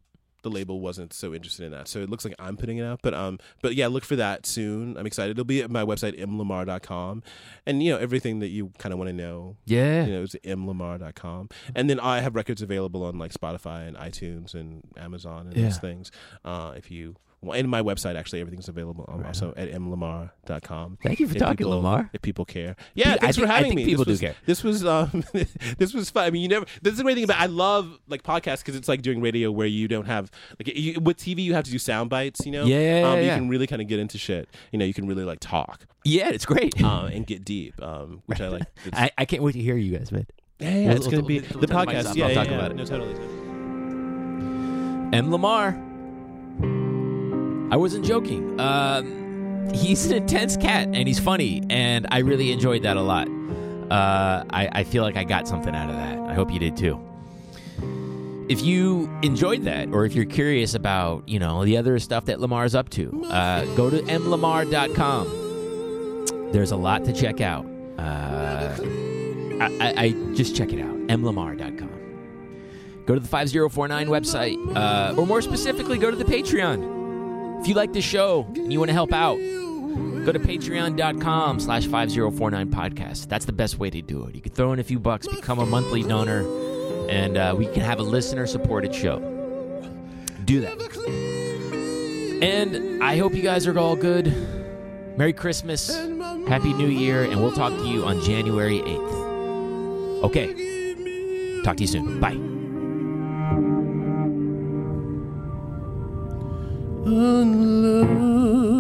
B: the label wasn't so interested in that. So it looks like I'm putting it out. But um, but yeah, look for that soon. I'm excited. It'll be at my website mlamar.com, and you know everything that you kind of want to know
A: Yeah.
B: you know, it's mlamar.com. And then I have records available on like Spotify and iTunes and Amazon and
A: Yeah.
B: those things. Uh, if you well, and my website actually everything's available. I'm
A: Right
B: also at mlamar.com.
A: Thank you for
B: If
A: talking,
B: people-
A: Lamar.
B: If people care, yeah, thanks
A: think-
B: for having me.
A: people
B: this
A: do
B: was,
A: care.
B: This was um, this was fun. I mean, you never. This is the great thing about. I love like podcasts because it's like doing radio where you don't have like you, with TV you have to do sound bites. You know,
A: Yeah, yeah,
B: um,
A: yeah,
B: You can really kind of get into shit. You know, you can really like talk
A: Yeah, it's great.
B: uh, and get deep, um, which I like.
A: I, I can't wait to hear you guys, man.
B: yeah, yeah,
A: We'll-
B: it's gonna
A: we'll-
B: be
A: we'll
B: the
A: turn the mics
B: podcast. Yeah,
A: I'll
B: yeah,
A: talk
B: yeah.
A: about it.
B: No, totally.
A: M. Lamar. I wasn't joking. Um, he's an intense cat and he's funny, and I really enjoyed that a lot. Uh, I, I feel like I got something out of that. I hope you did too. If you enjoyed that, or if you're curious about, you know, the other stuff that Lamar's up to, uh, go to mlamar.com. There's a lot to check out. Uh, I, I, I just check it out. mlamar.com go to the 5049 website, uh, or more specifically, go to the Patreon. If you like the show and you want to help out, go to patreon.com slash 5049 podcast. That's the best way to do it. You can throw in a few bucks, become a monthly donor, and uh, we can have a listener-supported show. Do that. And I hope you guys are all good. Merry Christmas, Happy New Year, and we'll talk to you on January 8th. Okay. Talk to you soon. Bye.
B: unloved.